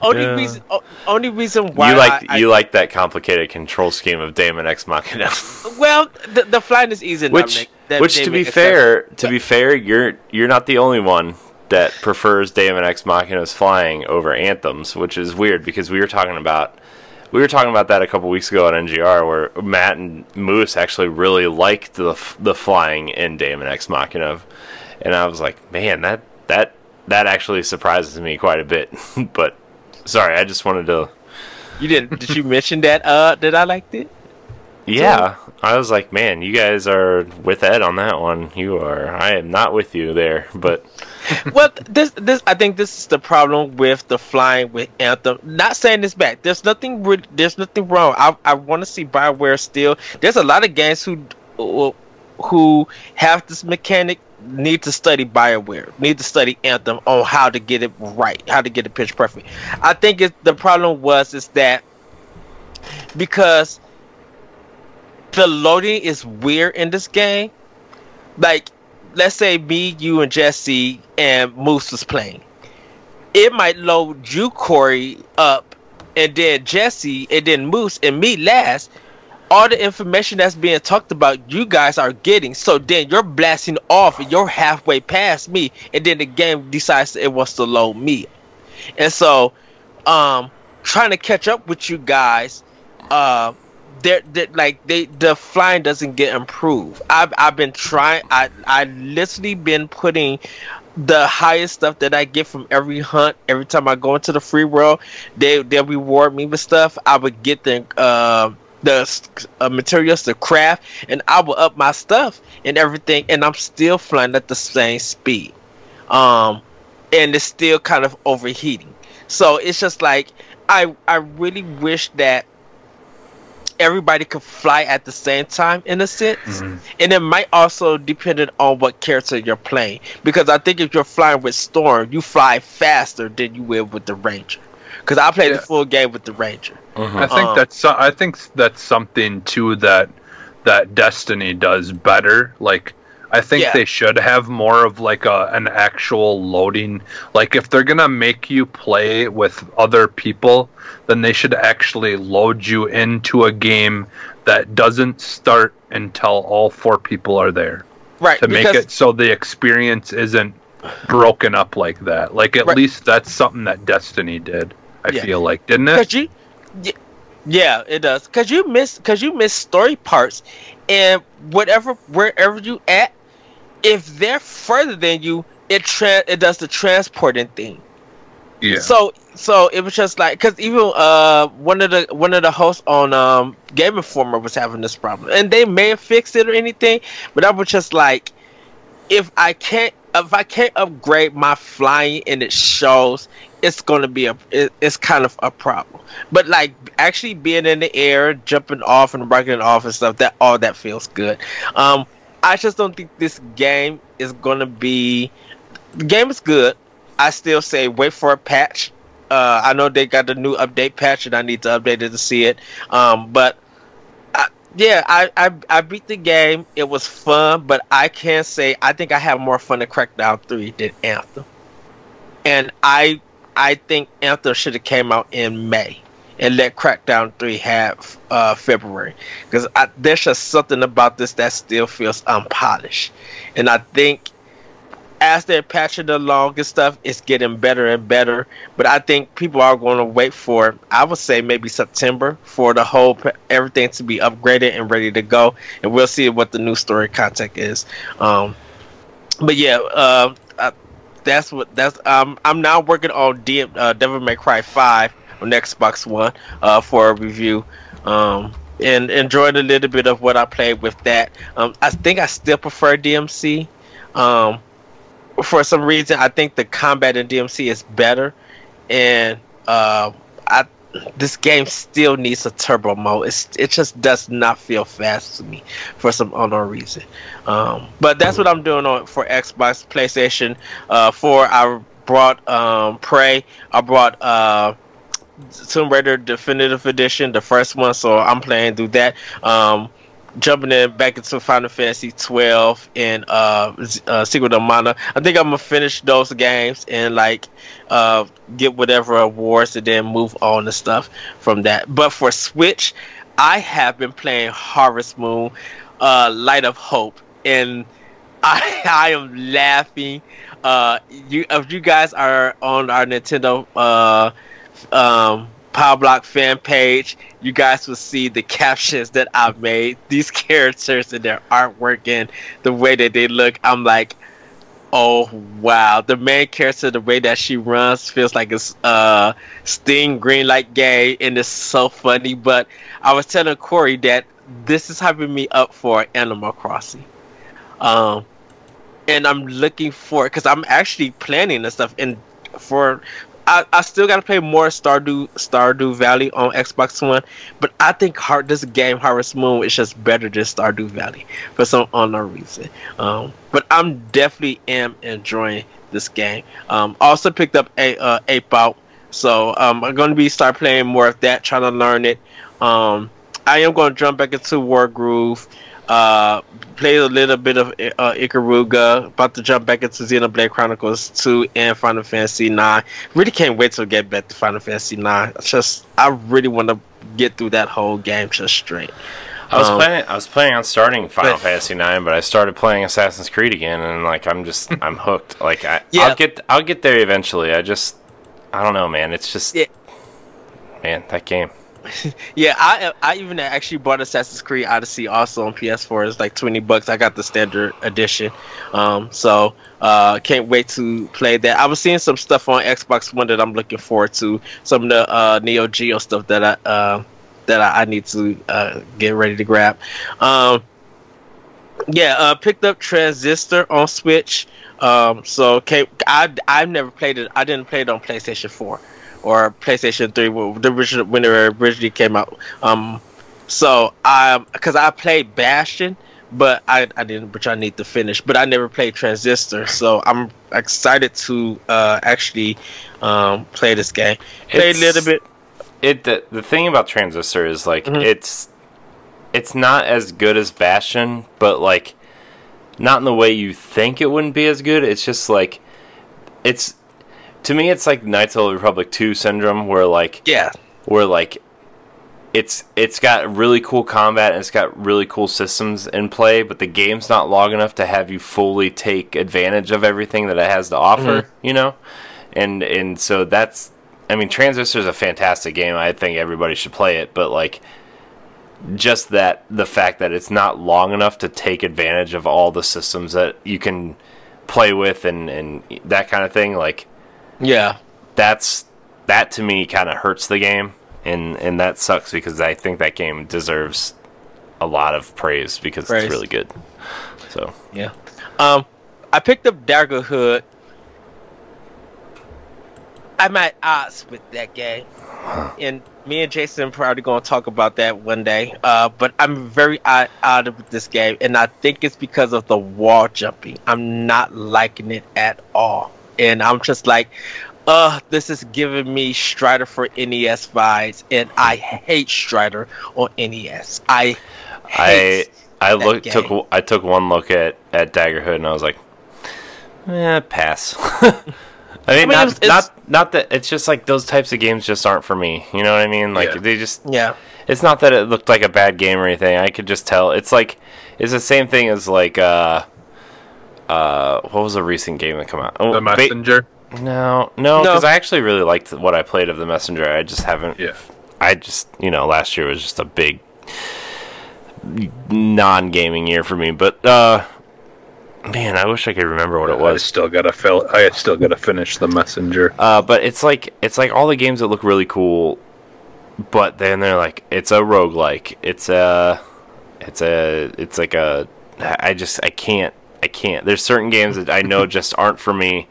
only Yeah. reason only reason why you like. I, you like that complicated control scheme of Daemon X Machina. I, well the, the flying is easy which, Dominic, which to be fair, to be fair, you're you're not the only one that prefers Daemon X Machina's flying over Anthem's, which is weird because we were talking about. We were talking about that a couple weeks ago on NGR, where Matt and Moose actually really liked the the flying in Daemon X Machina, and I was like, man, that that that actually surprises me quite a bit. but sorry, I just wanted to. You didn't? Did you mention that? Uh, that I liked it. Yeah, I was like, man, you guys are with Ed on that one. You are. I am not with you there, but well, this this I think this is the problem with the flying with Anthem. Not saying this back. There's nothing. There's nothing wrong. I I want to see Bioware still. There's a lot of games who who have this mechanic need to study Bioware. Need to study Anthem on how to get it right. How to get it pitch perfect. I think it, the problem was is that because the loading is weird in this game. Like, let's say me, you, and Jesse and Moose was playing. It might load you, Corey, up, and then Jesse, and then Moose, and me last. All the information that's being talked about, you guys are getting. So then you're blasting off, and you're halfway past me, and then the game decides it wants to load me. And so, um, trying to catch up with you guys, uh, they're, they're like they the flying doesn't get improved. I've I've been trying. I I literally been putting the highest stuff that I get from every hunt. Every time I go into the free world, they they reward me with stuff. I would get the uh, the uh, materials to craft, and I will up my stuff and everything, and I'm still flying at the same speed. Um, and it's still kind of overheating. So it's just like I I really wish that everybody could fly at the same time in a sense Mhm. and it might also depend on what character you're playing because i think if you're flying with storm you fly faster than you will with the ranger because i played Yeah. the full game with the ranger I think Um, that's I think that's something too that that Destiny does better. Like I think Yeah. they should have more of like a an actual loading. Like if they're gonna make you play with other people, then they should actually load you into a game that doesn't start until all four people are there right to make it so the experience isn't broken up like that. Like at Right. least that's something that Destiny did. I Yeah. feel like, didn't it? You, y- yeah, it does. Cause you miss, cause you miss story parts, and whatever, wherever you at, if they're further than you, it tra- it does the transporting thing. Yeah. So, so it was just like, cause even uh one of the one of the hosts on um Game Informer was having this problem, and they may have fixed it or anything, but I was just like, if I can't if I can't upgrade my flying and it shows, it's gonna be a it, it's kind of a problem. But like actually being in the air, jumping off and rocking off and stuff, that all that feels good. Um, I just don't think this game is gonna be. The game is good. I still say wait for a patch. Uh, I know they got the new update patch, and I need to update it to see it. Um, but I, yeah, I, I I beat the game. It was fun, but I can't say I think I have more fun in Crackdown Three than Anthem. And I I think Anthem should have came out in May and let Crackdown Three have uh, February because there's just something about this that still feels unpolished, and I think as they're patching along and stuff, it's getting better and better. But I think people are going to wait for, I would say maybe September for the whole everything to be upgraded and ready to go, and we'll see what the new story content is. Um, but yeah, uh, uh, that's what that's. Um, I'm now working on D- uh, Devil May Cry Five on Xbox One uh, for a review. Um, and enjoyed a little bit of what I played with that. Um, I think I still prefer DMC. Um, for some reason, I think the combat in DMC is better, and uh, I this game still needs a turbo mode. It's, it just does not feel fast to me for some unknown reason. Um, but that's what I'm doing on for Xbox, PlayStation. Uh, for I brought um, Prey. I brought uh, Tomb Raider Definitive Edition, the first one. So I'm playing through that. Um, jumping in back into Final Fantasy 12 and uh, uh Secret of Mana. I think I'm gonna finish those games and like uh get whatever awards and then move on and stuff from that. But for Switch, I have been playing Harvest Moon, uh Light of Hope, and I I am laughing. Uh, you if you guys are on our Nintendo uh um Power Block fan page, you guys will see the captions that I've made. These characters and their artwork and the way that they look. I'm like, oh wow. The main character, the way that she runs, feels like it's uh Sting Green Light Gay, and it's so funny. But I was telling Corey that this is hyping me up for Animal Crossing. Um, and I'm looking for because I'm actually planning and stuff. And for I, I still gotta play more Stardew Stardew Valley on Xbox One, but I think this game Harvest Moon is just better than Stardew Valley for some unknown reason. Um, but I'm definitely am enjoying this game. Um, also picked up a uh, Ape Out, so um, I'm gonna be start playing more of that, trying to learn it. Um, I am gonna jump back into Wargroove. Uh, played a little bit of uh, Ikaruga. About to jump back into Xenoblade Chronicles 2 and Final Fantasy 9. Really can't wait to get back to Final Fantasy 9. It's just I really want to get through that whole game just straight. I was Um, planning. I was planning on starting Final but- Fantasy Nine, but I started playing Assassin's Creed again, and like I'm just I'm hooked. Like I, Yeah. I'll get I'll get there eventually. I just I don't know, man. It's just Yeah. man that game. Yeah, I I even actually bought Assassin's Creed Odyssey also on PS4. It's like twenty bucks. I got the standard edition, um, so uh, can't wait to play that. I was seeing some stuff on Xbox One that I'm looking forward to. Some of the uh, Neo Geo stuff that I uh, that I, I need to uh, get ready to grab. Um, yeah, uh, picked up Transistor on Switch. Um, so can't, I I've never played it. I didn't play it on PlayStation Four or PlayStation Three the original when it originally came out. Um, so I because I played Bastion, but I I didn't, which I need to finish. But I never played Transistor, so I'm excited to uh, actually um, play this game. Play a little bit. It the, the thing about Transistor is like Mhm. it's it's not as good as Bastion, but like not in the way you think it wouldn't be as good. It's just like it's to me it's like Knights of the Republic 2 syndrome where like Yeah, where like it's it's got really cool combat and it's got really cool systems in play, but the game's not long enough to have you fully take advantage of everything that it has to offer. Mhm. You know, and and so that's I mean, Transistor is a fantastic game. I think everybody should play it, but like just that the fact that it's not long enough to take advantage of all the systems that you can play with and and that kind of thing like Yeah. that's that to me kind of hurts the game and and that sucks because I think that game deserves a lot of praise because Praise. it's really good. So Yeah. Um, I picked up Daggerhood. I'm at odds with that game, and me and Jason are probably going to talk about that one day. Uh, but I'm very odd, odd with this game, and I think it's because of the wall jumping. I'm not liking it at all, and I'm just like, uh, this is giving me Strider for NES vibes, and I hate Strider on NES. I I I look game. took I took one look at at Daggerhood and I was like, eh, pass. I mean, mean, not, it's- it's- not not that it's just like those types of games just aren't for me. You know what I mean? Like Yeah. they just yeah. it's not that it looked like a bad game or anything. I could just tell. It's like it's the same thing as like uh uh what was a recent game that come out? Oh, The messenger. no, no, No. because I actually really liked what I played of the messenger. I just haven't. Yeah. I just you know last year was just a big non-gaming year for me. But uh man, I wish I could remember what it was. I was. still gotta fill. I still gotta finish the messenger. Uh, but it's like it's like all the games that look really cool, but then they're like it's a roguelike. It's a it's a it's like a I just I can't I can't. There's certain games that I know just aren't for me.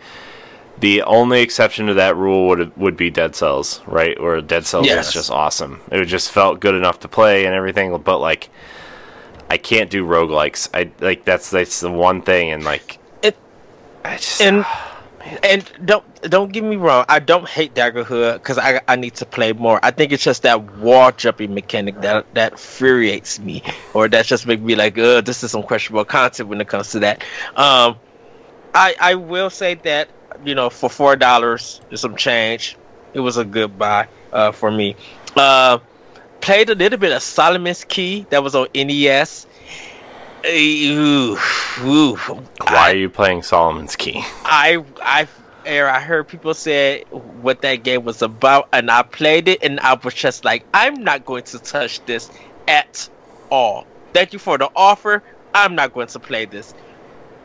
The only exception to that rule would would be Dead Cells, right? Where Dead Cells Yes. is just awesome. It just felt good enough to play and everything, but like I can't do roguelikes. I like that's that's the one thing and like It- I just and and don't don't get me wrong. I don't hate Daggerhood because I I need to play more. I think it's just that wall jumping mechanic that that infuriates me, or that just make me like, uh, this is some questionable content when it comes to that. Um, I I will say that you know for four dollars and some change, it was a good buy uh, for me. Uh, played a little bit of Solomon's Key that was on NES. Ooh, ooh. why are you playing Solomon's Key? I I I heard people say what that game was about, and I played it, and I was just like, I'm not going to touch this at all. Thank you for the offer. I'm not going to play this.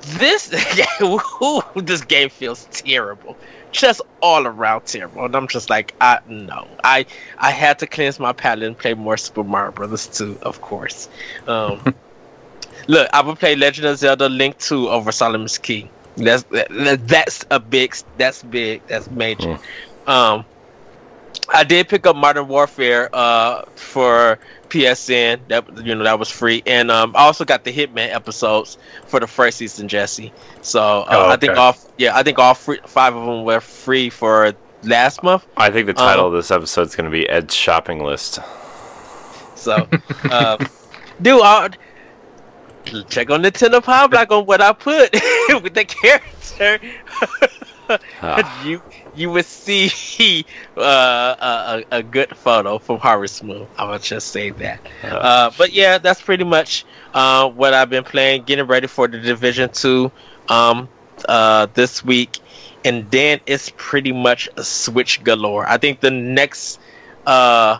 This ooh, this game feels terrible, just all around terrible, and I'm just like, I no, I I had to cleanse my palate and play more Super Mario Brothers 2, of course. Um, look, I would play Legend of Zelda: Link 2 over Solomon's Key. That's that's a big that's big that's major. Um, I did pick up Modern Warfare uh for PSN that you know that was free, and um I also got the Hitman episodes for the first season, Jesse. So uh, Oh, I think okay. all yeah I think all free, five of them were free for last month. I think the title Um, of this episode is going to be Ed's shopping list. So, uh, dude, i check on Nintendo Power Block on what I put with the character. Ah. you you would see uh, a, a good photo from Harvest Moon. I'm gonna just say that. Uh, but yeah, that's pretty much uh, what I've been playing. Getting ready for the Division Two um, uh, this week, and then it's pretty much a Switch galore. I think the next uh,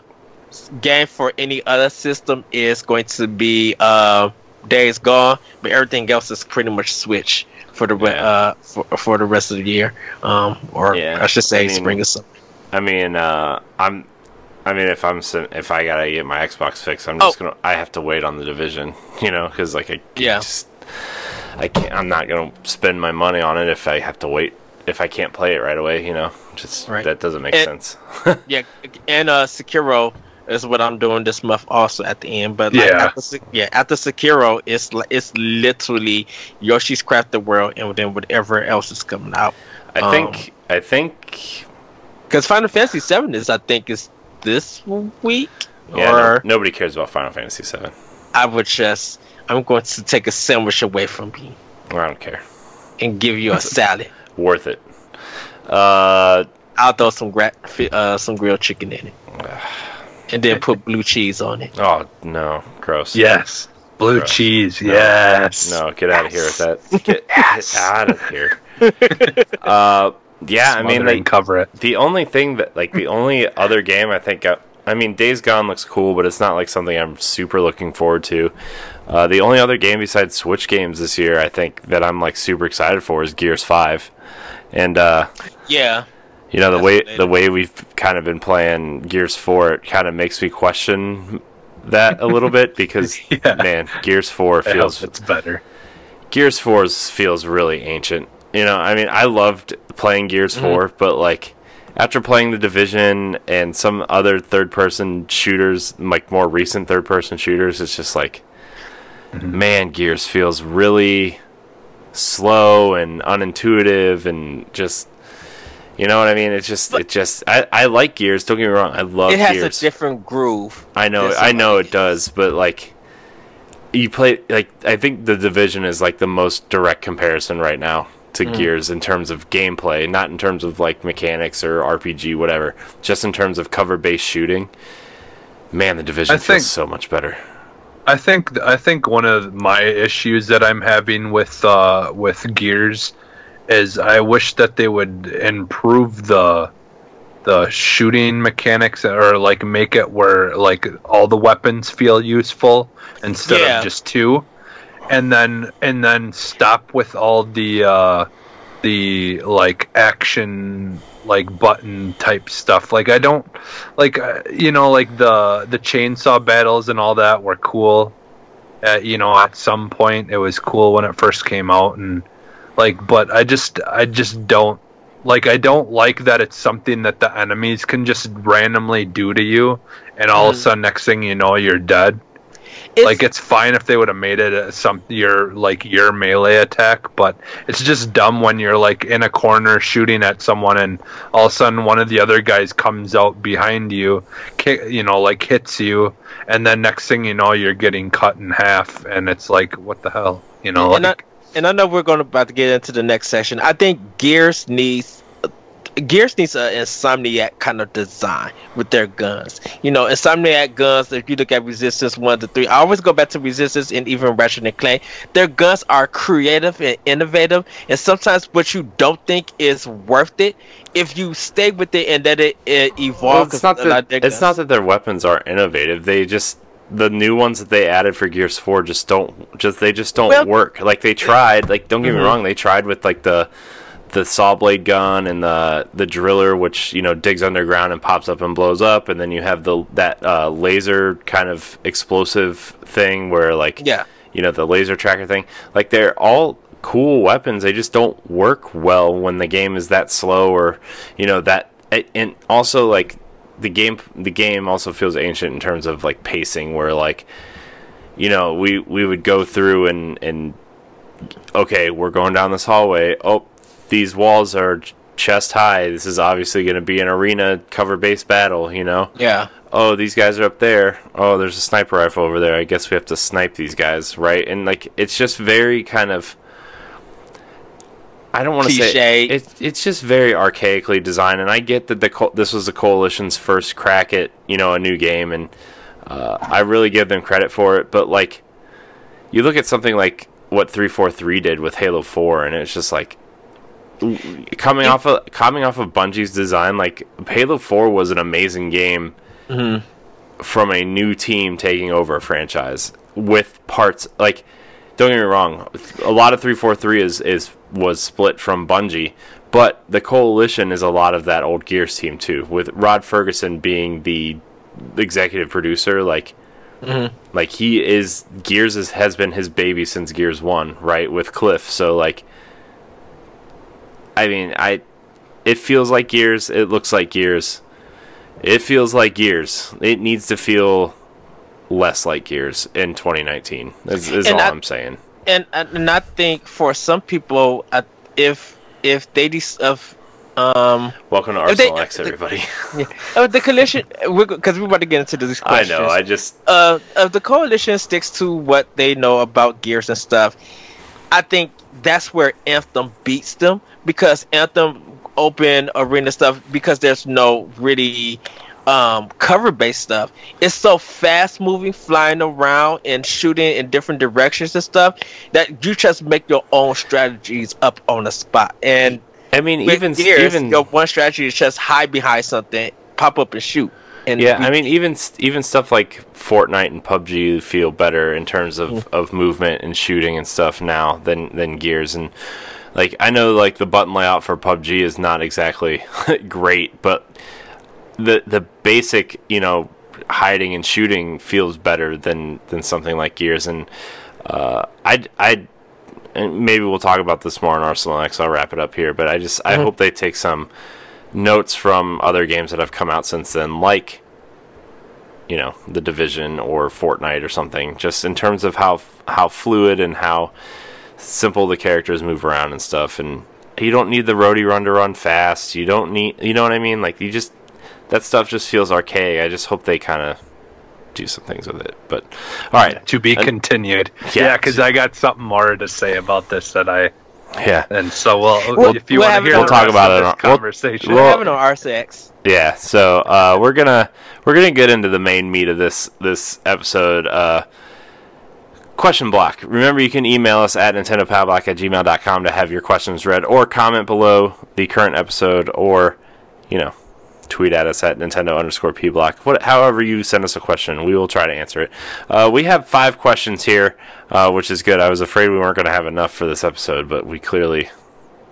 game for any other system is going to be uh, Days Gone, but everything else is pretty much Switch for the uh, for, for the rest of the year, um, or Yeah, I should say I mean- spring or summer. I mean, uh, I'm. I mean, if I'm if I gotta get my Xbox fixed, I'm just Oh. gonna. I have to wait on the division, you know, because like I Yeah. just I can't. I'm not gonna spend my money on it if I have to wait. If I can't play it right away, you know, just Right. that doesn't make And- sense. Yeah, and uh, Sekiro is what I'm doing this month also at the end. But like, Yeah. after, yeah, after Sekiro, it's it's literally Yoshi's Crafted World, and then whatever else is coming out. I Um, think. I think. Because Final Fantasy Seven is, I think, is this week, Yeah, no- or nobody cares about Final Fantasy VII. I would just I'm going to take a sandwich away from you I don't care. and give you a salad. Worth it. Uh, I'll throw some gra- uh, some grilled chicken in it. And then put blue cheese on it. Oh no, gross. Yes. Blue Gross. cheese. No. Yes. No, get out of here with that. Get, get out of here. uh, yeah, I mean, like cover it. the only thing that, like, the only other game I think, I, I mean, Days Gone looks cool, but it's not like something I'm super looking forward to. Uh, the only other game besides Switch games this year, I think that I'm like super excited for is Gears Five, and uh, Yeah, you know the way the do. way we've kind of been playing Gears Four, it kind of makes me question that a little bit because Yeah. man, Gears Four feels it's better. Gears 4 feels really ancient. You know, I mean, I loved playing Gears 4, but like after playing the Division and some other third-person shooters, like more recent third-person shooters, it's just like, man, Gears feels really slow and unintuitive and just. You know what I mean? It's just, it just. I, I like Gears. Don't get me wrong. I love it has Gears. a different groove. I know, I know like- it does, but like you play like I think the division is like the most direct comparison right now to Mm. Gears in terms of gameplay, not in terms of like mechanics or RPG, whatever. Just in terms of cover-based shooting. Man, the division I feels think- so much better. I think I think one of my issues that I'm having with uh, with Gears is I wish that they would improve the the shooting mechanics or like make it where like all the weapons feel useful instead Yeah. of just two. And then and then stop with all the uh the like action like button type stuff. Like i don't like uh, you know like the the chainsaw battles and all that were cool. Uh, you know at some point it was cool when it first came out and like but i just i just don't like i don't like that it's something that the enemies can just randomly do to you and all of a Mhm. sudden next thing you know you're dead It's, like it's fine if they would have made it a, some your like your melee attack, but it's just dumb when you're like in a corner shooting at someone and all of a sudden one of the other guys comes out behind you, ki- you know, like hits you, and then next thing you know you're getting cut in half, and it's like what the hell, you know? Like, and I know we're going to about to get into the next section. I think Gears needs Gears needs an Insomniac kind of design with their guns. You know, Insomniac guns. If you look at Resistance one to three, I always go back to Resistance and even Ratchet and Clank. Their guns are creative and innovative, and sometimes what you don't think is worth it, if you stay with it and let it, it Well, it's not a lot of that it's guns- not that their weapons are innovative. They just the new ones that they added for Gears 4 just don't just they just don't Well- work. Like they tried, like don't get me Mhm. wrong, they tried with like the the saw blade gun and the the driller which, you know, digs underground and pops up and blows up and then you have the that uh, laser kind of explosive thing where like Yeah. you know the laser tracker thing like they're all cool weapons they just don't work well when the game is that slow or you know that and also like the game the game also feels ancient in terms of like pacing where like you know we we would go through and and okay we're going down this hallway oh these walls are chest high this is obviously going to be an arena cover based battle you know Yeah. oh, these guys are up there. Oh, there's a sniper rifle over there. I guess we have to snipe these guys, right? And like, it's just very kind of. I don't want to say it, it's just very archaically designed, and I get that the co- this was the coalition's first crack at you know a new game, and uh, I really give them credit for it. But like, you look at something like what three four three did with Halo Four, and it's just like coming off of coming off of Bungie's design, like Halo Four was an amazing game Mhm. from a new team taking over a franchise with parts like don't get me wrong a lot of 343 is is was split from Bungie but the coalition is a lot of that old Gears team too with Rod Ferguson being the executive producer like Mhm. like he is Gears is, has been his baby since Gears 1 right with Cliff so like I mean I it feels like Gears it looks like Gears it feels like Gears. It needs to feel less like Gears in 2019. Is, is all I- I'm saying. And and I think for some people, if if they des- of um Welcome to If they- Arsenal X, everybody. uh, the coalition because we're, about to get into these I know. I just uh, if the coalition sticks to what they know about gears and stuff, I think that's where Anthem beats them because Anthem open arena stuff because there's no really um, cover based stuff. It's so fast moving, flying around and shooting in different directions and stuff that you just make your own strategies up on the spot. And I mean, even Gears, even your one strategy is just hide behind something, pop up and shoot. And yeah, we- I mean, even even stuff like Fortnite and PUBG feel better in terms of, Mm. of movement and shooting and stuff now than than Gears and like I know like the button layout for PUBG is not exactly great, but the the basic you know hiding and shooting feels better than than something like Gears and uh, I I maybe we'll talk about this more in Arsenal X. I'll wrap it up here, but I just I Mhm. hope they take some notes from other games that have come out since then, like you know the Division or Fortnite or something, just in terms of how how fluid and how simple the characters move around and stuff. And you don't need the roadie run to run fast. You don't need, you know what I mean? Like you just that stuff just feels archaic. I just hope they kind of do some things with it. But all right, To be And- continued. Yeah. Yeah, because I got something more to say about this that I. yeah. And so, well, We'll- if you we'll want to hear on- We'll talk rest about of it this on- we'll- conversation, we're well- having on RCX. Yeah, so uh, we're gonna we're gonna get into the main meat of this this episode. Uh, question block. Remember, you can email us at nintendopadblock at gmail.com to have your questions read, or comment below the current episode, or you know, tweet at us at Nintendo underscore P block. What, however you send us a question, we will try to answer it. Uh, we have five questions here, uh, which is good. I was afraid we weren't going to have enough for this episode, but we clearly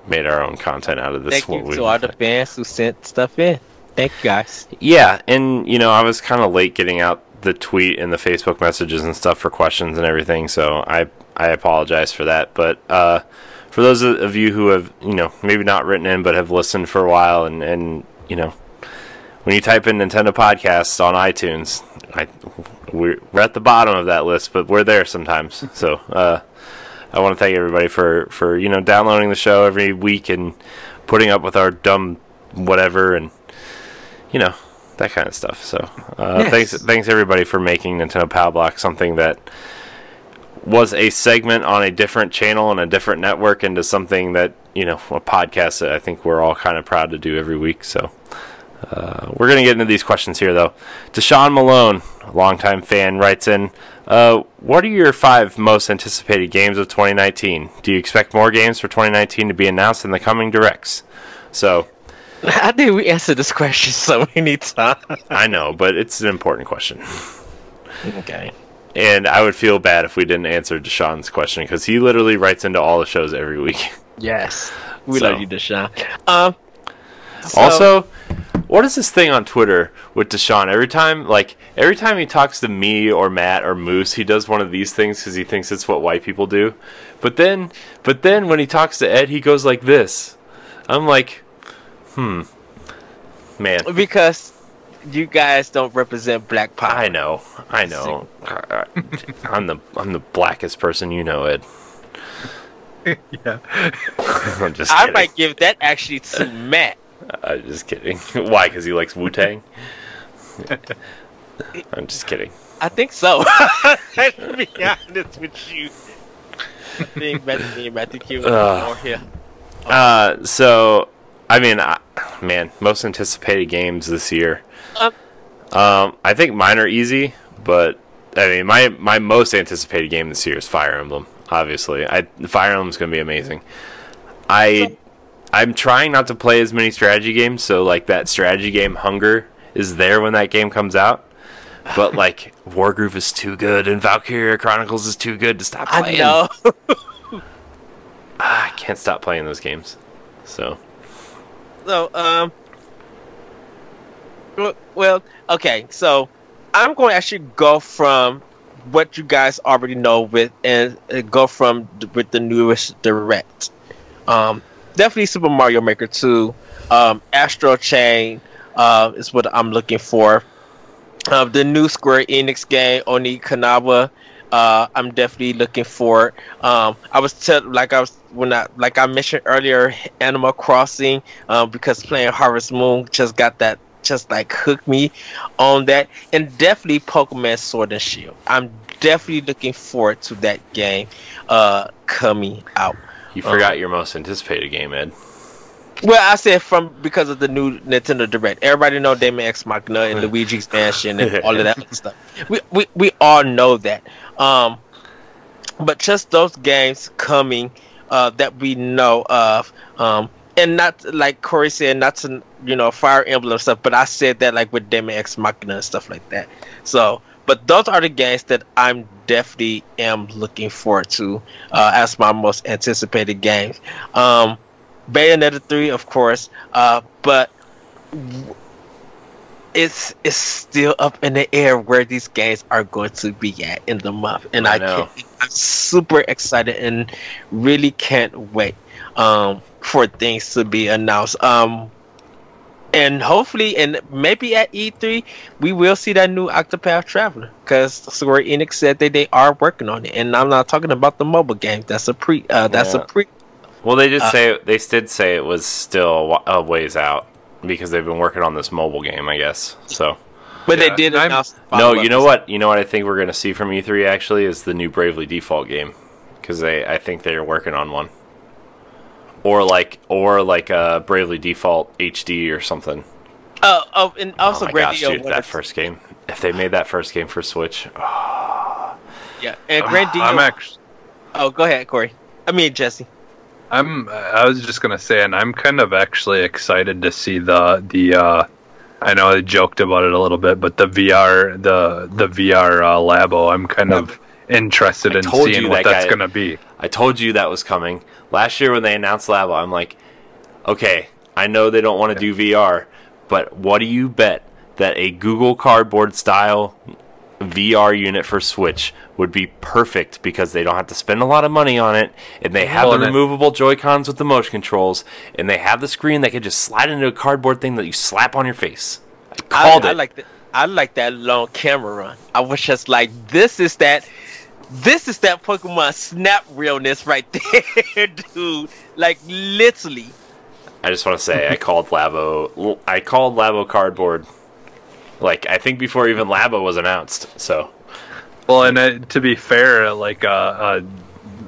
made our own content out of this. Thank what you to all the fans who sent stuff in. Thank you guys. yeah, and you know, I was kind of late getting out the tweet and the Facebook messages and stuff for questions and everything, so I I apologize for that. But uh, for those of of you who have you know maybe not written in but have listened for a while and and you know when you type in Nintendo podcasts on iTunes, I we're, we're at the bottom of that list, but we're there sometimes. So uh, I want to thank everybody for for you know downloading the show every week and putting up with our dumb whatever and you know that kind of stuff. So uh, Yes. thanks thanks everybody for making Nintendo Power Block something that was a segment on a different channel and a different network into something that you know a podcast that I think we're all kind of proud to do every week. So. Uh, we're gonna get into these questions here, though. Deshaun Malone, a longtime fan, writes in, uh, "What are your five most anticipated games of 2019? Do you expect more games for 2019 to be announced in the coming directs?" So How think we answer this question so many times. I know, but it's an important question, Okay. and I would feel bad if we didn't answer Deshaun's question because he literally writes into all the shows every week. Yes. We So- love you, Deshaun. Um. so- also, what is this thing on Twitter with Deshaun? Every time, like every time he talks to me or Matt or Moose, he does one of these things because he thinks it's what white people do. But then, but then when he talks to Ed, he goes like this. I'm like, hmm, man. because you guys don't represent Black Power. I know, I know. I'm the I'm the blackest person you know, Ed. yeah. I'm just I might give that actually to Matt. I'm just kidding. Why? Because he likes Wu Tang. I'm just kidding. I think so. to be honest with you. I think Matthew, Matthew Q Ugh. more here. Uh, so I mean, I, man, most anticipated games this year. Um, Um, I think mine are easy, but I mean, my my most anticipated game this year is Fire Emblem. Obviously, I Fire Emblem's gonna be amazing. I I'm trying not to play as many strategy games, so like that strategy game hunger is there when that game comes out. But like Wargroove is too good and Valkyria Chronicles is too good to stop I playing. know. Ah, I can't stop playing those games. So So, um, well- okay. So, I'm going to actually go from what you guys already know with, and go from with the newest direct. Um, definitely Super Mario Maker 2. Um, Astral Chain uh, is what I'm looking for. Uh, the new Square Enix game, Oninaki. Uh, I'm definitely looking for. Um, I was tell like I was when I like I mentioned earlier, Animal Crossing. Um, because playing Harvest Moon just got that just like hooked me on that, and definitely Pokemon Sword and Shield. I'm definitely looking forward to that game uh, coming out. You forgot your most anticipated game, Ed. Well, I said from because of the new Nintendo Direct. Everybody know Daemon X Machina and Luigi's Mansion and all of that stuff. We, we we all know that. Um, but just those games coming uh, that we know of, um, and not like Corey said, not to you know Fire Emblem stuff. But I said that like with Daemon X Machina and stuff like that. So, but those are the games that I'm definitely am looking forward to uh, as my most anticipated games. Um, Bayonetta three, of course, uh, but it's it's still up in the air where these games are going to be at in the month, and I, I can't, I'm super excited and really can't wait um, for things to be announced. Um, and hopefully, and maybe at E3, we will see that new Octopath Traveler because Square Enix said that they are working on it, and I'm not talking about the mobile game. That's a pre. Uh, that's Yeah. a pre. Well, they did Uh, say they did say it was still a ways out because they've been working on this mobile game, I guess. So But Yeah, they did and I'm- announce. no, you know what? You know what I think we're going to see from E3 actually is the new Bravely Default game because they I think they're working on one. Or like, or like a Bravely Default HD or something. Oh, oh, and Oh also my Grandia gosh, dude! wanted That first game. If they made that first game for Switch, oh, Yeah, and Grandia. I'm actually. oh, go ahead, Corey. I mean Jesse. I'm. I was just gonna say, and I'm kind of actually excited to see the the. uh I know I joked about it a little bit, but the VR the the VR uh, Labo, I'm kind of interested I in seeing what that that's guy- gonna be. I told you that was coming last year when they announced Labo. I'm like, okay, I know they don't want to do VR, but what do you bet that a Google Cardboard style VR unit for Switch would be perfect because they don't have to spend a lot of money on it, and they have the removable Joy Cons with the motion controls, and they have the screen that can just slide into a cardboard thing that you slap on your face. I called I, it. I like that. I like that long camera run. I was just like, this is that. This is that Pokemon Snap realness right there, dude. Like literally. I just want to say I called Labo. I called Labo Cardboard. Like I think before even Labo was announced. So Well, and uh, to be fair, like uh, uh,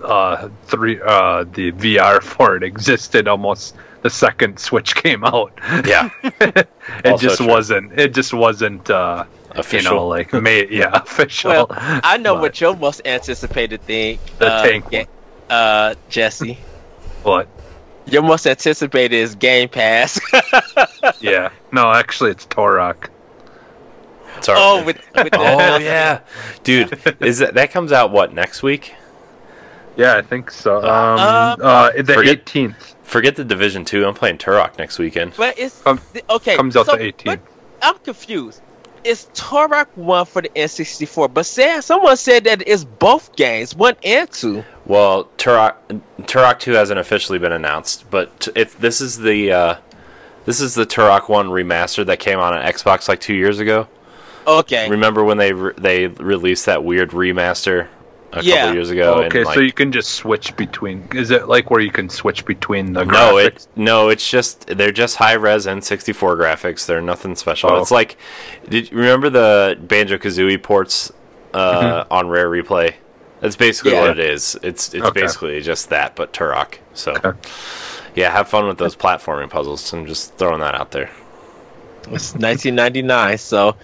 uh, three uh, the VR for it existed almost the second Switch came out. yeah, it Also just true. wasn't. It just wasn't. Uh, official. You know, like made yeah official. Well, I know But- what your most anticipated thing. The uh, tank ga- one. Uh, Jesse. What? Your most anticipated is Game Pass. Yeah. No, actually, it's Turok. Sorry. oh, with, with oh yeah, dude. Is that that comes out what next week? Yeah, I think so. Um, Uh, uh, the forget- eighteenth Forget the Division Two. I'm playing Turok next weekend. But it's Com- okay. comes out so, the 18th. but I'm confused. It's Turok one for the N64, but say, someone said that it's both games, one and two. Well, Turok Turok Two hasn't officially been announced, but if this is the uh, this is the Turok One remaster that came on on Xbox like two years ago. Okay. Remember when they re- they released that weird remaster a Yeah. couple years ago? and, okay, like, so you can just switch between. Is it like where you can switch between the No, graphics? it no, it's just they're just high res N64 graphics. They're nothing special. Oh. It's like, did you remember the Banjo Kazooie ports uh, Mm-hmm. on Rare Replay? That's basically Yeah. what it is. It's it's Okay. basically just that, but Turok. So, Okay. yeah, have fun with those platforming puzzles. I'm just throwing that out there. It's 1999, so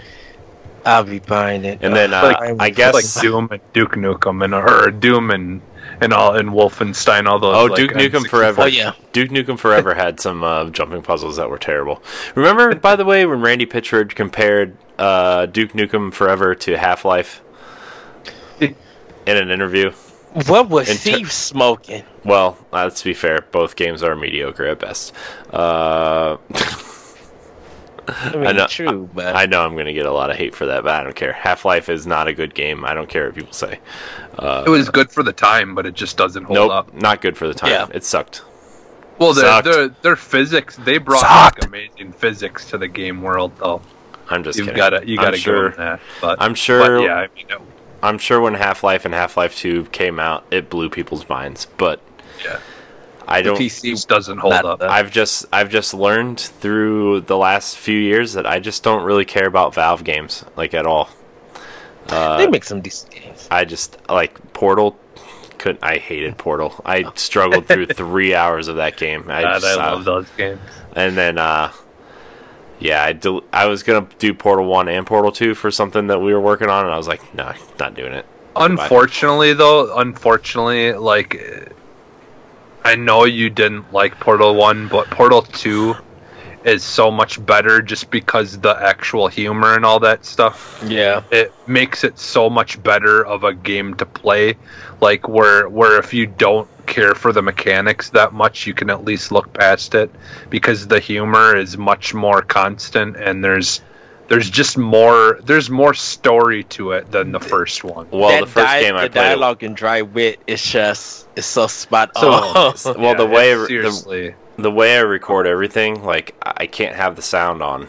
I'll be buying it. And then uh, Like- I guess like Doom and Duke Nukem and or Doom and and all and Wolfenstein, all those. Oh, like, Duke Nukem N64 Forever. Oh, yeah. Duke Nukem Forever had some uh, jumping puzzles that were terrible. Remember, by the way, when Randy Pitchford compared uh, Duke Nukem Forever to Half Life in an interview? what was in he smoking? Well, uh, let's be fair. Both games are mediocre at best. Uh, I mean, I know- true, but I know I'm going to get a lot of hate for that, but I don't care. Half Life is not a good game. I don't care what people say. Uh, It was good for the time, but it just doesn't hold nope, up. not good for the time. Yeah. It sucked. Well, their, their their physics they brought like amazing physics to the game world, though. I'm just You've kidding. got to you got to sure, give them that. But I'm sure- But yeah, I mean, it- I'm sure when Half Life and Half Life Two came out, it blew people's minds. But yeah, I don't. it PC just doesn't hold Not up. the- I've just I've just learned through the last few years that I just don't really care about Valve games like at all. Uh, they make some decent games. I just like Portal couldn't. I hated Portal. I struggled through three hours of that game. I, God, just, I uh, love those games. And then, uh, yeah, I del- I was gonna do Portal One and Portal Two for something that we were working on, and I was like, no, not doing it. Unfortunately, though, unfortunately, like I know you didn't like Portal One, but Portal Two is so much better just because the actual humor and all that stuff. Yeah. It makes it so much better of a game to play. Like where where if you don't care for the mechanics that much, you can at least look past it because the humor is much more constant and there's there's just more there's more story to it than the first one. Well, That the first di- game I the played. dialogue in Dry Wit is just it's so spot So- on. well, the way it's the, seriously the way I record everything, like I can't have the sound on,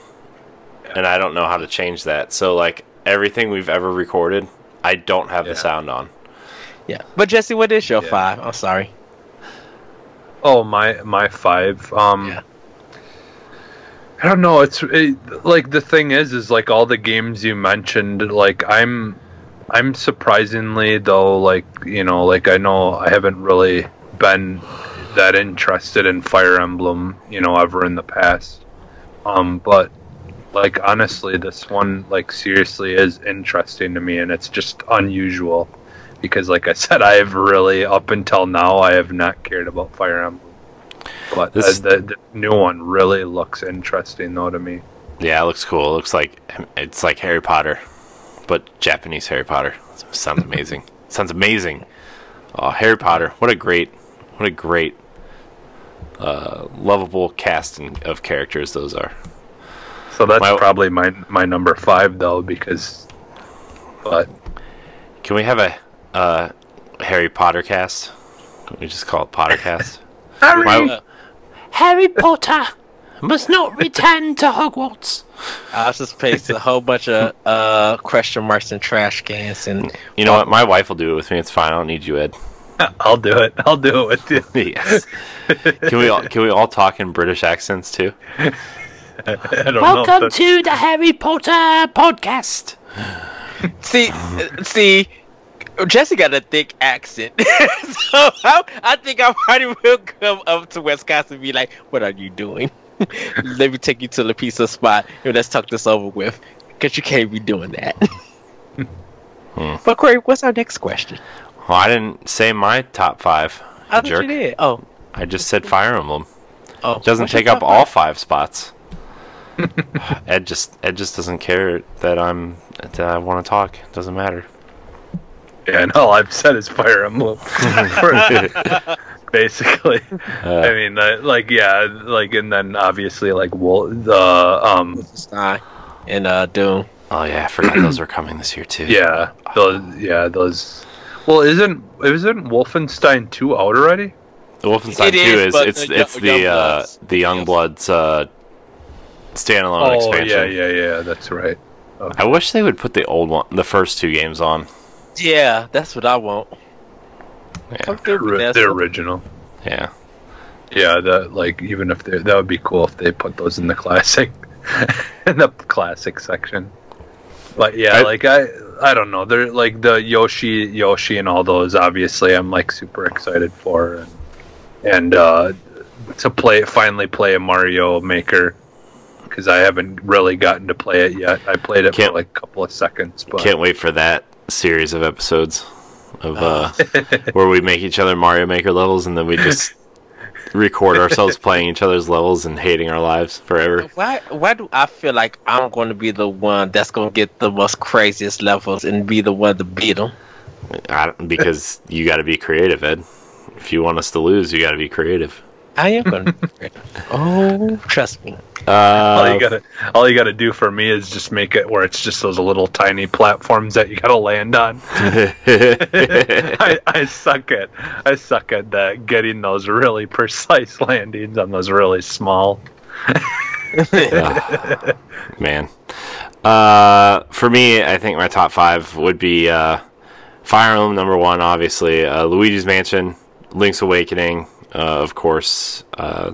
and I don't know how to change that. So like everything we've ever recorded, I don't have Yeah. the sound on. yeah. But Jesse, what is your Yeah. five? I'm sorry. Oh my my five. Um Yeah. I don't know. It's it, like the thing is, is like all the games you mentioned. Like I'm, I'm surprisingly though, like you know, like I know I haven't really been that interested in Fire Emblem, you know, ever in the past. Um, but like honestly, this one like seriously is interesting to me, and it's just unusual because, like I said, I have really up until now I have not cared about Fire Emblem. But This- the, the, the new one really looks interesting though to me. Yeah, it looks cool. It looks like it's like Harry Potter, but Japanese Harry Potter. sounds amazing. sounds amazing. Oh, Harry Potter! What a great, what a great, uh, lovable casting of characters those are. So that's My- probably my my number five though because. But Can we have a uh, Harry Potter cast? Can we just call it Pottercast? My- Harry Potter must not return to Hogwarts. I just pasted a whole bunch of uh question marks and trash cans and You know what? My wife will do it with me. It's fine. I don't need you, Ed. I'll do it. I'll do it with you. yes. Can we all can we all talk in British accents too? I don't know. Welcome to the Harry Potter podcast. see uh, see Jesse got a thick accent. so I, I think I probably will come up to Wisconsin and be like, What are you doing? Let me take you to the pizza spot and let's talk this over with. Because you can't be doing that. Hmm. But Corey, what's our next question? Well, I didn't say my top five. I jerk. you did. Oh, I just said Fire Emblem. oh. It doesn't take up top all five? five spots. Ed just Ed just doesn't care that I'm that I want to talk. It doesn't matter. Yeah, and all I've said is Fire Emblem. Basically, Uh, I mean, uh, like yeah, like and then obviously like well, the um, Wolfenstein and uh, Doom. oh yeah, I forgot those were coming this year too. yeah, those yeah those. Well, isn't isn't Wolfenstein two out already? The Wolfenstein It Two is, is it's the it's Young- the uh, Youngbloods- the Youngbloods uh, standalone oh expansion. yeah, yeah, yeah. That's right. I wish they would put the old one, the first two games on. Yeah, that's what I want. Yeah, Come through, Ri- Vanessa. the original. yeah. Yeah, that like even if they that would be cool if they put those in the classic in the classic section. But yeah, I- like I I don't know. They're like the Yoshi Yoshi and all those obviously I'm like super excited for and and uh to play finally play a Mario Maker because I haven't really gotten to play it yet. I played it Can't- for like a couple of seconds, but Can't wait for that series of episodes of uh, Ah. where we make each other Mario Maker levels and then we just record ourselves playing each other's levels and hating our lives forever. Why? Why do I feel like I'm going to be the one that's going to get the most craziest levels and be the one to beat them? Because you got to be creative, Ed. If you want us to lose, you got to be creative. I am going to. be Oh, trust me. all Uh, you gotta all you gotta do for me is just make it where it's just those little tiny platforms that you gotta land on. I, I suck at I suck at that getting those really precise landings on those really small. man. Uh, for me, I think my top five would be uh, Fire Emblem number one, obviously. Uh, Luigi's Mansion, Link's Awakening, uh, of course. Uh,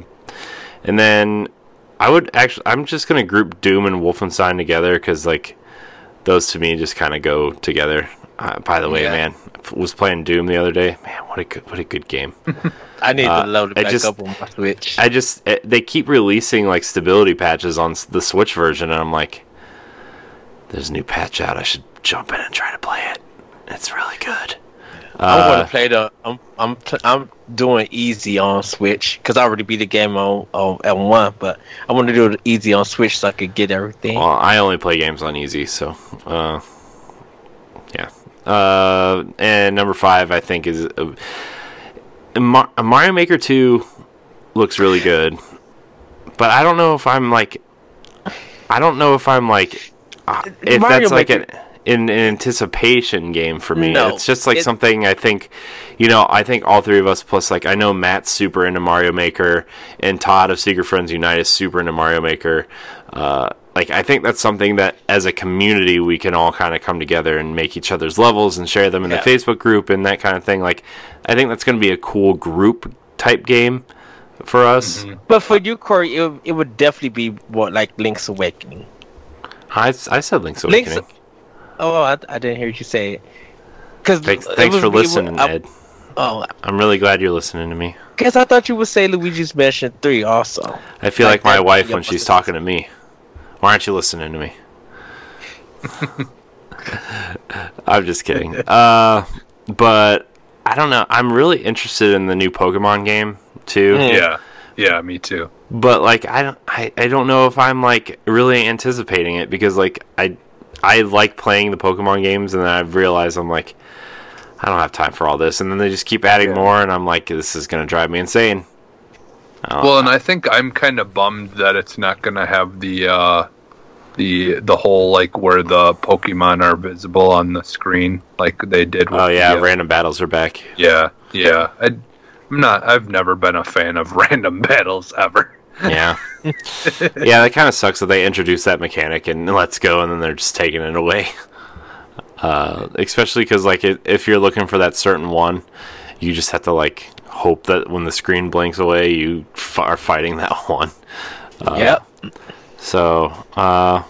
and then I would actually, I'm just gonna group Doom and Wolfenstein together because like those to me just kind of go together. Uh, by the way, Yeah. man, was playing Doom the other day. Man, what a good, what a good game. I need Uh, to load it back just- up on my Switch. I just eh, they keep releasing like stability patches on the Switch version, and I'm like, there's a new patch out. I should jump in and try to play it. It's really good. I'm Uh, gonna play the. I'm I'm pl- I'm doing easy on Switch because I already beat the game on on at one, but I want to do it easy on Switch so I could get everything. Well, I only play games on easy, so uh, yeah. Uh, and number five, I think, is uh, Mar- Mario Maker Two looks really good, but I don't know if I'm like, I don't know if I'm like, uh, if Mario that's like an, Maker- an, an anticipation game for me. No, it's just like it- something I think, you know, I think all three of us plus like I know Matt's super into Mario Maker, and Todd of Secret Friends Unite is super into Mario Maker. Uh, like I think that's something that as a community we can all kind of come together and make each other's levels and share them in Yeah. the Facebook group and that kind of thing. Like I think that's going to be a cool group type game for us. But for you, Corey, it, it would definitely be what like Link's Awakening. I, I said Link's Link's- Awakening. Oh, I, I didn't hear you say it. Cause Thanks, thanks was- for it was- listening, I- Ed. Oh, I'm really glad you're listening to me. guess I thought you would say Luigi's Mansion Three also. I feel like, Like my that- wife when she's talking to me. Why aren't you listening to me? I'm just kidding. Uh, but I don't know. I'm really interested in the new Pokemon game too. Mhm. Yeah, yeah, me too. But like I don't I, I don't know if I'm like really anticipating it because like I I like playing the Pokemon games and then I've realized I'm like I don't have time for all this and then they just keep adding Yeah. more and I'm like this is gonna drive me insane. Uh, Well, and I think I'm kind of bummed that it's not going to have the uh, the the whole like where the Pokemon are visible on the screen like they did. With oh yeah, the, uh, random battles are back. yeah, yeah. I, I'm not. I've never been a fan of random battles ever. Yeah. yeah, that kind of sucks that they introduced that mechanic and let's go and then they're just taking it away. Uh, especially because, like, i if you're looking for that certain one, you just have to, like, hope that when the screen blinks away, you f- are fighting that one. Uh, yep. So, uh,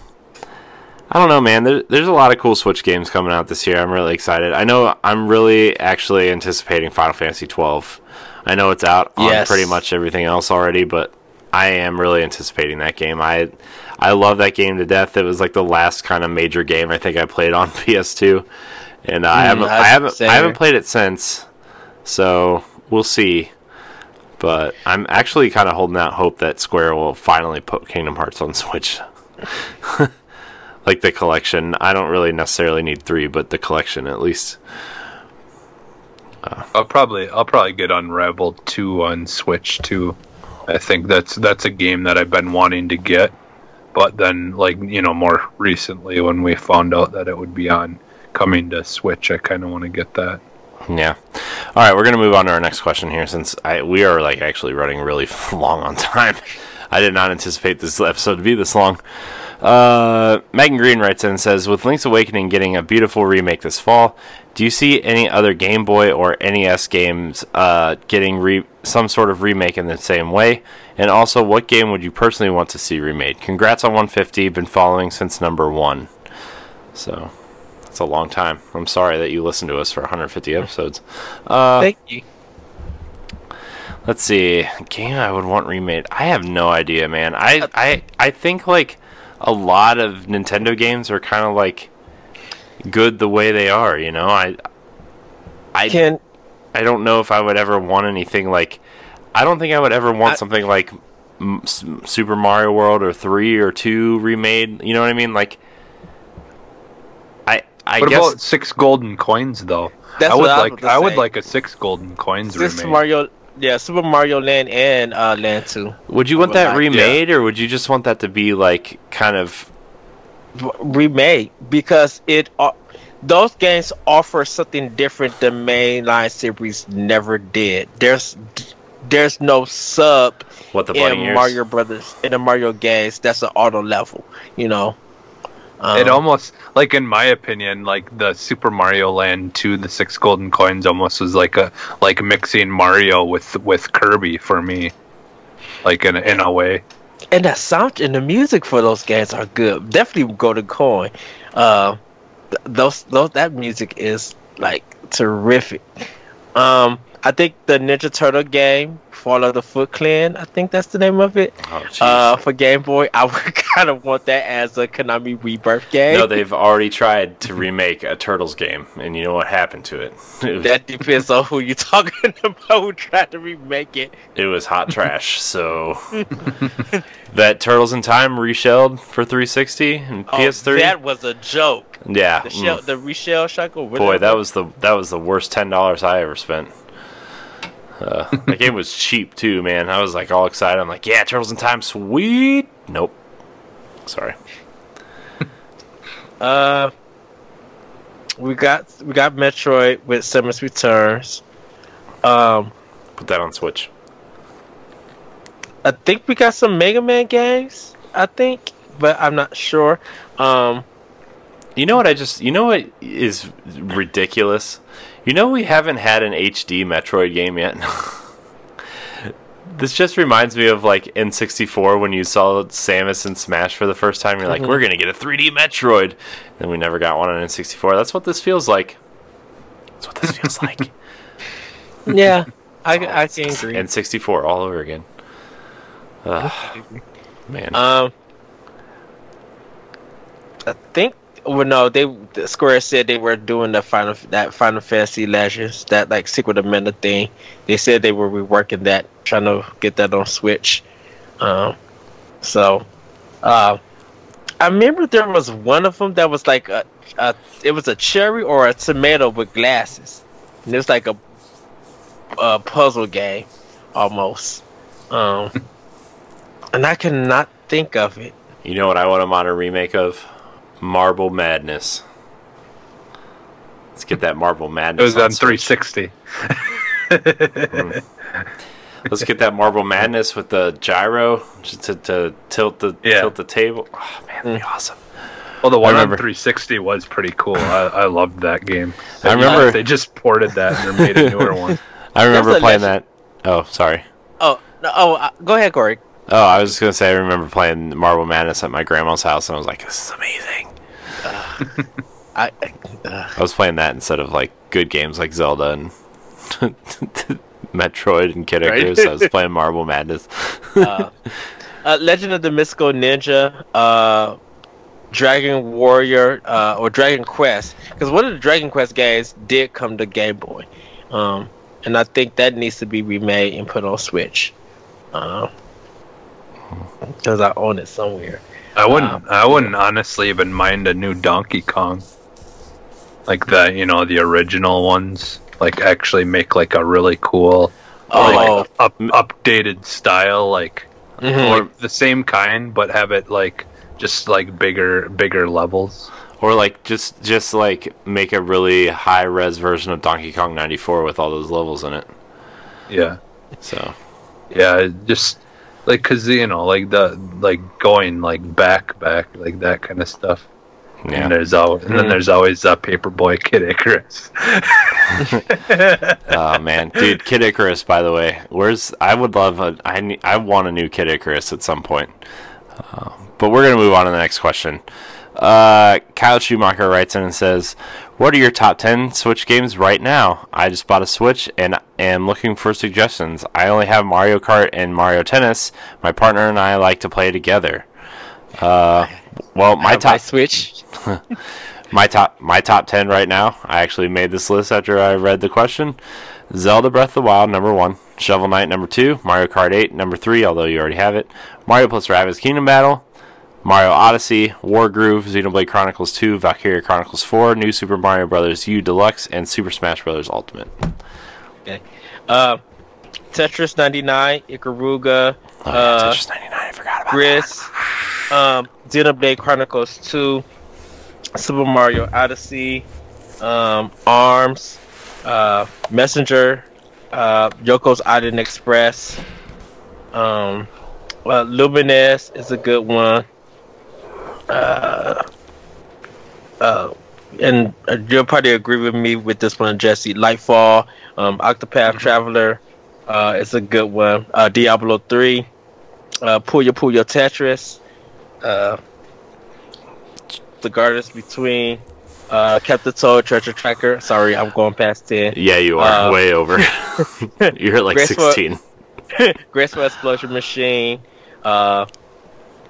I don't know, man. There, there's a lot of cool Switch games coming out this year. I'm really excited. I know I'm really actually anticipating Final Fantasy 12. I know it's out on Yes. pretty much everything else already, but I am really anticipating that game. I I love that game to death. It was like the last kind of major game I think I played on PS2, and I hmm, haven't I I- haven't same I haven't played it since. So we'll see. But I'm actually kind of holding out hope that Square will finally put Kingdom Hearts on Switch. like the collection. I don't really necessarily need three, but the collection at least. I'll probably I'll probably get Unraveled two on Switch too. I think that's that's a game that I've been wanting to get, but then like you know more recently when we found out that it would be on coming to Switch, I kind of want to get that. Yeah. All right, we're gonna move on to our next question here, since I we are like actually running really long on time. I did not anticipate this episode to be this long. Uh, Megan Green writes in and says, "With Link's Awakening getting a beautiful remake this fall, do you see any other Game Boy or NES games uh, getting re- some sort of remake in the same way? And also, what game would you personally want to see remade? Congrats on 150. Been following since number one. So." It's a long time. I'm sorry that you listened to us for 150 episodes. Uh, Thank you. let's see. Game I would want remade. I have no idea, man. I I I think like a lot of Nintendo games are kind of like good the way they are. You know, I I Can I don't know if I would ever want anything like. I don't think I would ever want I- something like Super Mario World or three or two remade. You know what I mean? Like, I I what guess about six golden coins though? That's I would what I like about I would like a six golden coins Super remake. Mario, yeah, Super Mario Land and uh, Land Two would you want would that like- remade or would you just want that to be like kind of v- remade because it uh, those games offer something different the mainline series never did. There's there's no sub what the in ears? Mario Brothers in the Mario games that's an auto level. You know, um, it almost like in my opinion, like the Super Mario Land 2, the six golden coins almost was like a like mixing Mario with with Kirby for me. Like in in a way. And the sound and the music for those games are good. Definitely go to coin. Uh, those those that music is like terrific. Um, I think the Ninja Turtle game, Fall of the Foot Clan, I think that's the name of it. Oh. Uh, for Game Boy, I would kind of want that as a Konami Rebirth game. no, they've already tried to remake a Turtles game, and you know what happened to it? It was, that depends on who you're talking about who tried to remake it. it was hot trash. So that Turtles in Time Re-Shelled for 360 and Oh, PS3. that was a joke. yeah, The shell, mm. the reshell shackle. boy, that was the that was the worst ten dollars I ever spent. Uh, the game was cheap too, man. I was like all excited. I'm like, yeah, Turtles in Time, sweet. Nope. Sorry. Uh, we got we got Metroid with Samus Returns. Um, Put that on Switch. I think we got some Mega Man games. I think, but I'm not sure. Um, You know what I just you know what is ridiculous? You know we haven't had an HD Metroid game yet. this just reminds me of like N64 when you saw Samus in Smash for the first time. You're like, Mhm. we're gonna get a 3D Metroid, and we never got one on N64. That's what this feels like. That's what this feels like. yeah, I I can agree. N64 all over again. Ugh, man. Um, I think. Well, no, they the Square said they were doing the final that Final Fantasy Legends that like Secret of Mana thing. They said they were reworking that, trying to get that on Switch. Um, so, uh, I remember there was one of them that was like a, a it was a cherry or a tomato with glasses, and it was like a, a puzzle game almost. Um, and I cannot think of it. you know what I want a modern remake of? Marble Madness. Let's get that Marble Madness. It was on Switch. 360. Let's get that Marble Madness with the gyro just to, to tilt the Yeah. tilt the table. Oh man, that'd be awesome. Well, the one on 360 was pretty cool. I, I loved that game. I remember- they just ported that and they made a newer one. I remember a playing legend- that. Oh, sorry. Oh no! Oh, uh, go ahead, Corey. Oh, I was just gonna say I remember playing Marble Madness at my grandma's house, and I was like, "This is amazing." I, uh, I was playing that instead of like good games like Zelda and Metroid and Kid Right. Icarus. I was playing Marble Madness. uh, uh, Legend of the Mystical Ninja, uh, Dragon Warrior, uh, or Dragon Quest, because one of the Dragon Quest games did come to Game Boy, um, and I think that needs to be remade and put on Switch, because I own it somewhere. I wouldn't. I wouldn't honestly even mind a new Donkey Kong, like the you know the original ones. Like actually make like a really cool, Oh, like up, updated style, like mhm. or the same kind, but have it like just like bigger, bigger levels. Or like just just like make a really high res version of Donkey Kong 94 with all those levels in it. Yeah, So yeah, just like because you know like the like going like back, back like that kind of stuff. yeah, And there's always, and then there's always uh, Paperboy Kid Icarus. oh man, dude, Kid Icarus. By the way, where's I would love a I ne- I want a new Kid Icarus at some point. Uh, but we're gonna move on to the next question. Uh, Kyle Schumacher writes in and says, "What are your top ten Switch games right now? I just bought a Switch and am looking for suggestions. I only have Mario Kart and Mario Tennis. My partner and I like to play together. Uh, well, my top Switch. my top my top 10 right now i actually made this list after i read the question zelda breath of the wild number one shovel knight number two mario kart 8 number three although you already have it mario plus rabbids kingdom battle mario odyssey Wargroove xenoblade chronicles 2 valkyria chronicles 4 new super mario brothers u deluxe and super smash brothers ultimate. Uh, Tetris 99, Ikaruga, oh, yeah, Uh, Tetris 99 i forgot about Gris, um, Xenoblade Chronicles 2, Super Mario Odyssey, um, Arms, uh, Messenger, uh, Yoku's Island Express, um, uh, Lumines is a good one. Uh, uh, and uh, you'll probably agree with me with this one, Jesse. Lightfall, um, Octopath Traveler, uh, it's a good one. Uh, Diablo 3, uh, Puyo Puyo Tetris, uh, The Gardens Between, Uh, Captain Toad Treasure Tracker. Sorry, I'm going past ten. Yeah, you are Uh, way over. You're at like Graceful- 16. Graceful Explosion Machine. Uh,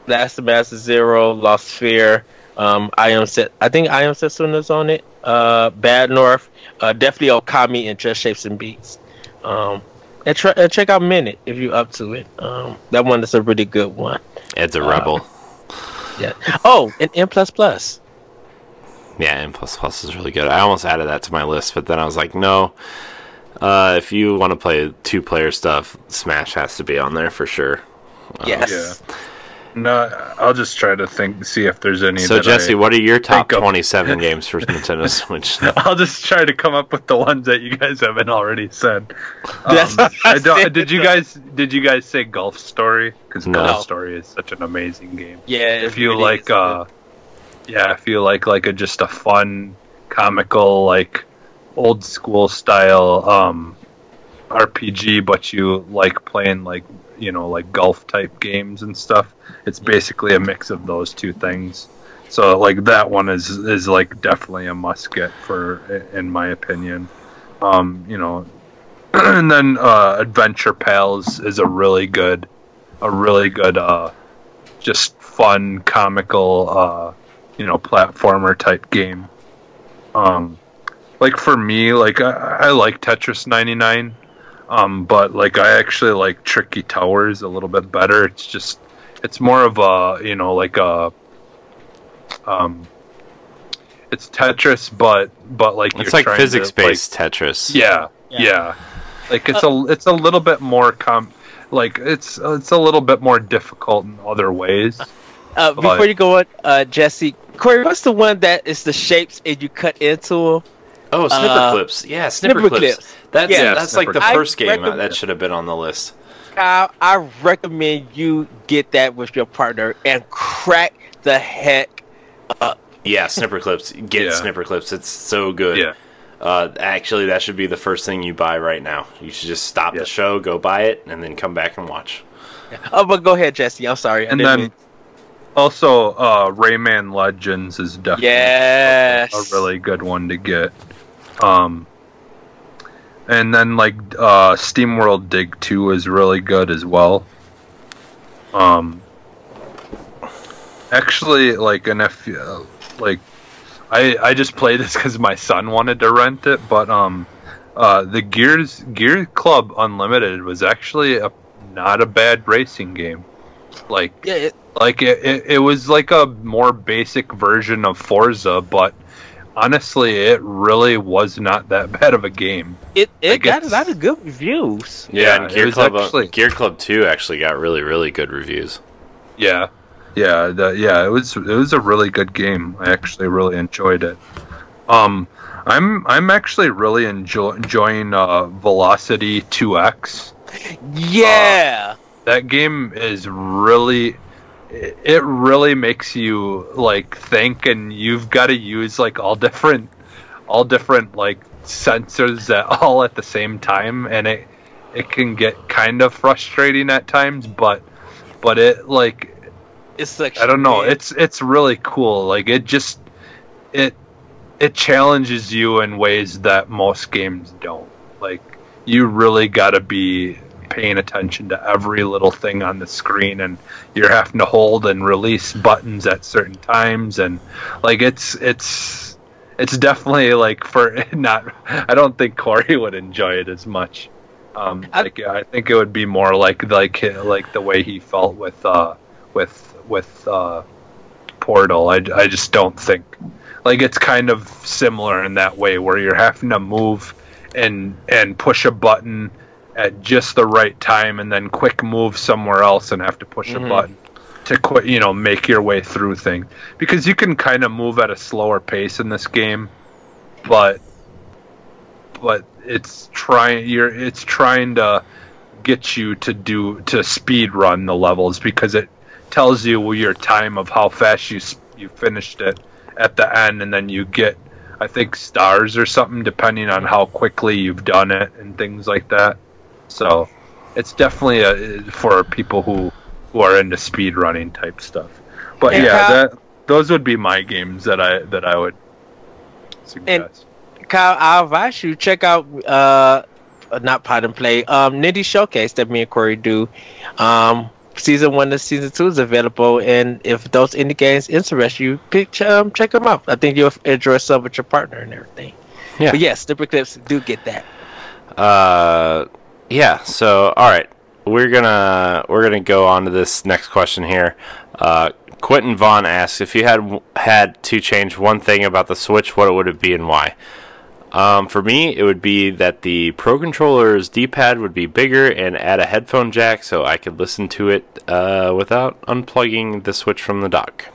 Last of Master Zero. Lost Sphere. Um, I am set. I think I am Setsuna's on it. Uh, Bad North. Uh, definitely Okami and Just Shapes and Beats. Um, and, try, and check out Minit if you're up to it. Um, that one is a really good one. It's a Uh, rebel. Yeah. Oh, and N plus plus. Yeah, N plus plus is really good. I almost added that to my list, but then I was like, no. Uh, if you want to play two player stuff, Smash has to be on there for sure. Yes. No, I'll just try to think, see if there's any. So that Jesse, I- what are your top 27 games for Nintendo Switch? I'll just try to come up with the ones that you guys haven't already said. Um, I I don't, did you guys? Did you guys say Golf Story? Because No. Golf Story is such an amazing game. Yeah. if you like uh yeah if you like like a just a fun comical like old school style um rpg but you like playing like you know like golf type games and stuff. It's basically a mix of those two things. So like that one is is like definitely a must get for in my opinion. Um you know and then uh adventure pals is a really good a really good uh just fun, comical, uh, you know, platformer type game. Um, like for me, like I, I like Tetris 99, um, but like I actually like Tricky Towers a little bit better. It's just, it's more of a, you know, like a, um, it's Tetris, but but like It's you're like physics based Tetris. yeah, Yeah. yeah, Like it's a it's a little bit more com, like it's it's a little bit more difficult in other ways. Uh, before But- you go on, uh, Jesse, Corey, what's the one that is the shapes and you cut into them? Oh, snipper Uh, clips. Yeah, snipper, Snipperclips. clips. That's Yeah, that's like the clips. first I game that should have been on the list. I, I recommend you get that with your partner and crack the heck up. Yeah, Snipperclips. Get Yeah. Snipperclips. It's so good. Yeah. Uh, actually, that should be the first thing you buy right now. You should just stop Yeah. the show, go buy it, and then come back and watch. Oh, but go ahead, Jesse. I'm sorry. I And then mean- also uh, Rayman Legends is definitely yes, a really good one to get. Um, and then like uh, SteamWorld Dig Two is really good as well. Um, actually, like, an if uh, like, I I just played this because my son wanted to rent it, but um, uh, the Gears Gear Club Unlimited was actually a not a bad racing game. Like Yeah, it, like it, it, it was like a more basic version of Forza, but honestly, it really was not that bad of a game. it, it Like, got a lot of good reviews. Yeah, Yeah, and Gear Club, actually- Gear Club Two actually got really, really good reviews. Yeah, yeah, the, yeah. It was it was a really good game. I actually really enjoyed it. Um, I'm I'm actually really enjoy, enjoying uh, Velocity 2X. Yeah, That game is really it really makes you like think and you've got to use like all different all different like sensors at all at the same time and it it can get kind of frustrating at times but but it like it's like I don't know it's it's really cool like it just it it challenges you in ways that most games don't like you really got to be paying attention to every little thing on the screen and you're having to hold and release buttons at certain times and like it's it's it's definitely like for not i don't think corey would enjoy it as much. Um I- like i think it would be more like like like the way he felt with uh with with uh portal. I, I just don't think like it's kind of similar in that way where you're having to move and and push a button at just the right time and then quick move somewhere else and have to push Mhm. a button to quit you know make your way through things because you can kind of move at a slower pace in this game but but it's trying you're it's trying to get you to do to speed run the levels because it tells you your time of how fast you you finished it at the end and then you get I think stars or something depending on how quickly you've done it and things like that. So it's definitely a, for people who who are into speed running type stuff. But And yeah, how- that those would be my games that I that I would suggest. And Kyle, I'll advise you check out uh not pot and play um Nitty Showcase that me and Corey do. Um season one and season two is available and if those indie games interest you, pick um check them out. I think you'll enjoy some with your partner and everything. Yeah. But yes, Slippery Clips do get that. Uh, yeah. So, all right, we're gonna we're gonna go on to this next question here. Uh, Quentin Vaughn asks if you had had to change one thing about the Switch, what would it be and why? Um, for me, it would be that the Pro Controller's D-pad would be bigger and add a headphone jack so I could listen to it uh, without unplugging the Switch from the dock.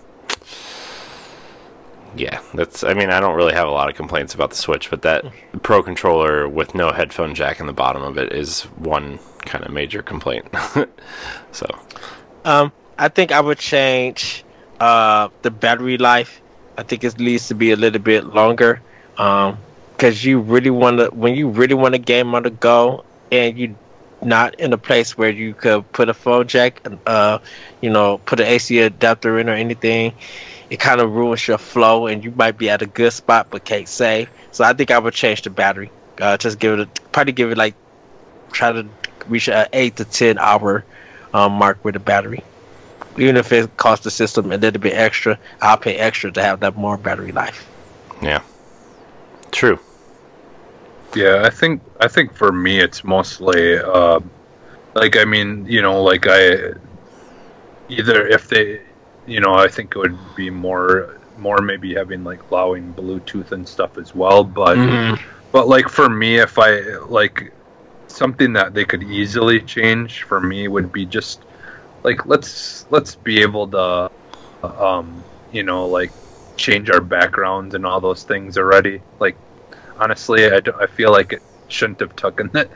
Yeah, that's. I mean, I don't really have a lot of complaints about the Switch, but that Pro Controller with no headphone jack in the bottom of it is one kind of major complaint. so, Um, I think I would change uh the battery life. I think it needs to be a little bit longer. Um, because you really want to when you really want a game on the go and you not in a place where you could put a phone jack, uh, you know, put an AC adapter in or anything. It kind of ruins your flow, and you might be at a good spot but can't save. So I think I would change the battery. Uh, just give it a, probably give it like try to reach an eight to ten hour um, mark with the battery. Even if it costs the system a little bit extra, I'll pay extra to have that more battery life. yeah, true. Yeah, I think I think for me it's mostly uh, like I mean you know like I either if they you know I think it would be more more maybe having like allowing Bluetooth and stuff as well, but but like for me if I like something that they could easily change for me would be just like let's let's be able to um you know like change our backgrounds and all those things already. Like honestly I, I feel like it shouldn't have taken that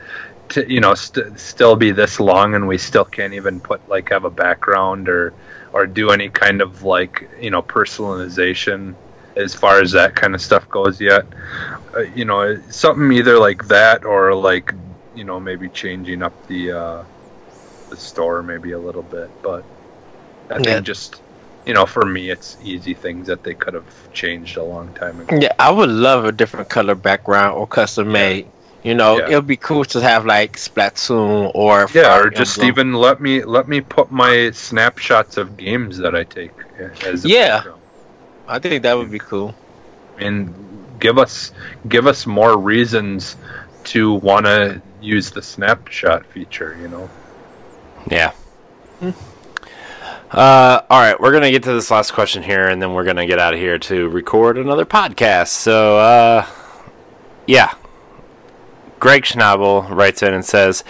to you know st- still be this long and we still can't even put like have a background or or do any kind of like you know personalization as far as that kind of stuff goes yet uh, you know something either like that or like you know maybe changing up the uh the store maybe a little bit but i think Yeah. just you know for me it's easy things that they could have changed a long time ago Yeah, I would love a different color background or custom made. You know, Yeah. it would be cool to have like Splatoon or yeah or just Emblem. even let me let me put my snapshots of games that i take Yeah. background. I think that would be cool. and give us give us more reasons to want to use the snapshot feature you know Yeah. Uh, all right, we're gonna get to this last question here, and then we're gonna get out of here to record another podcast. So, uh, yeah. Greg Schnabel writes in and says,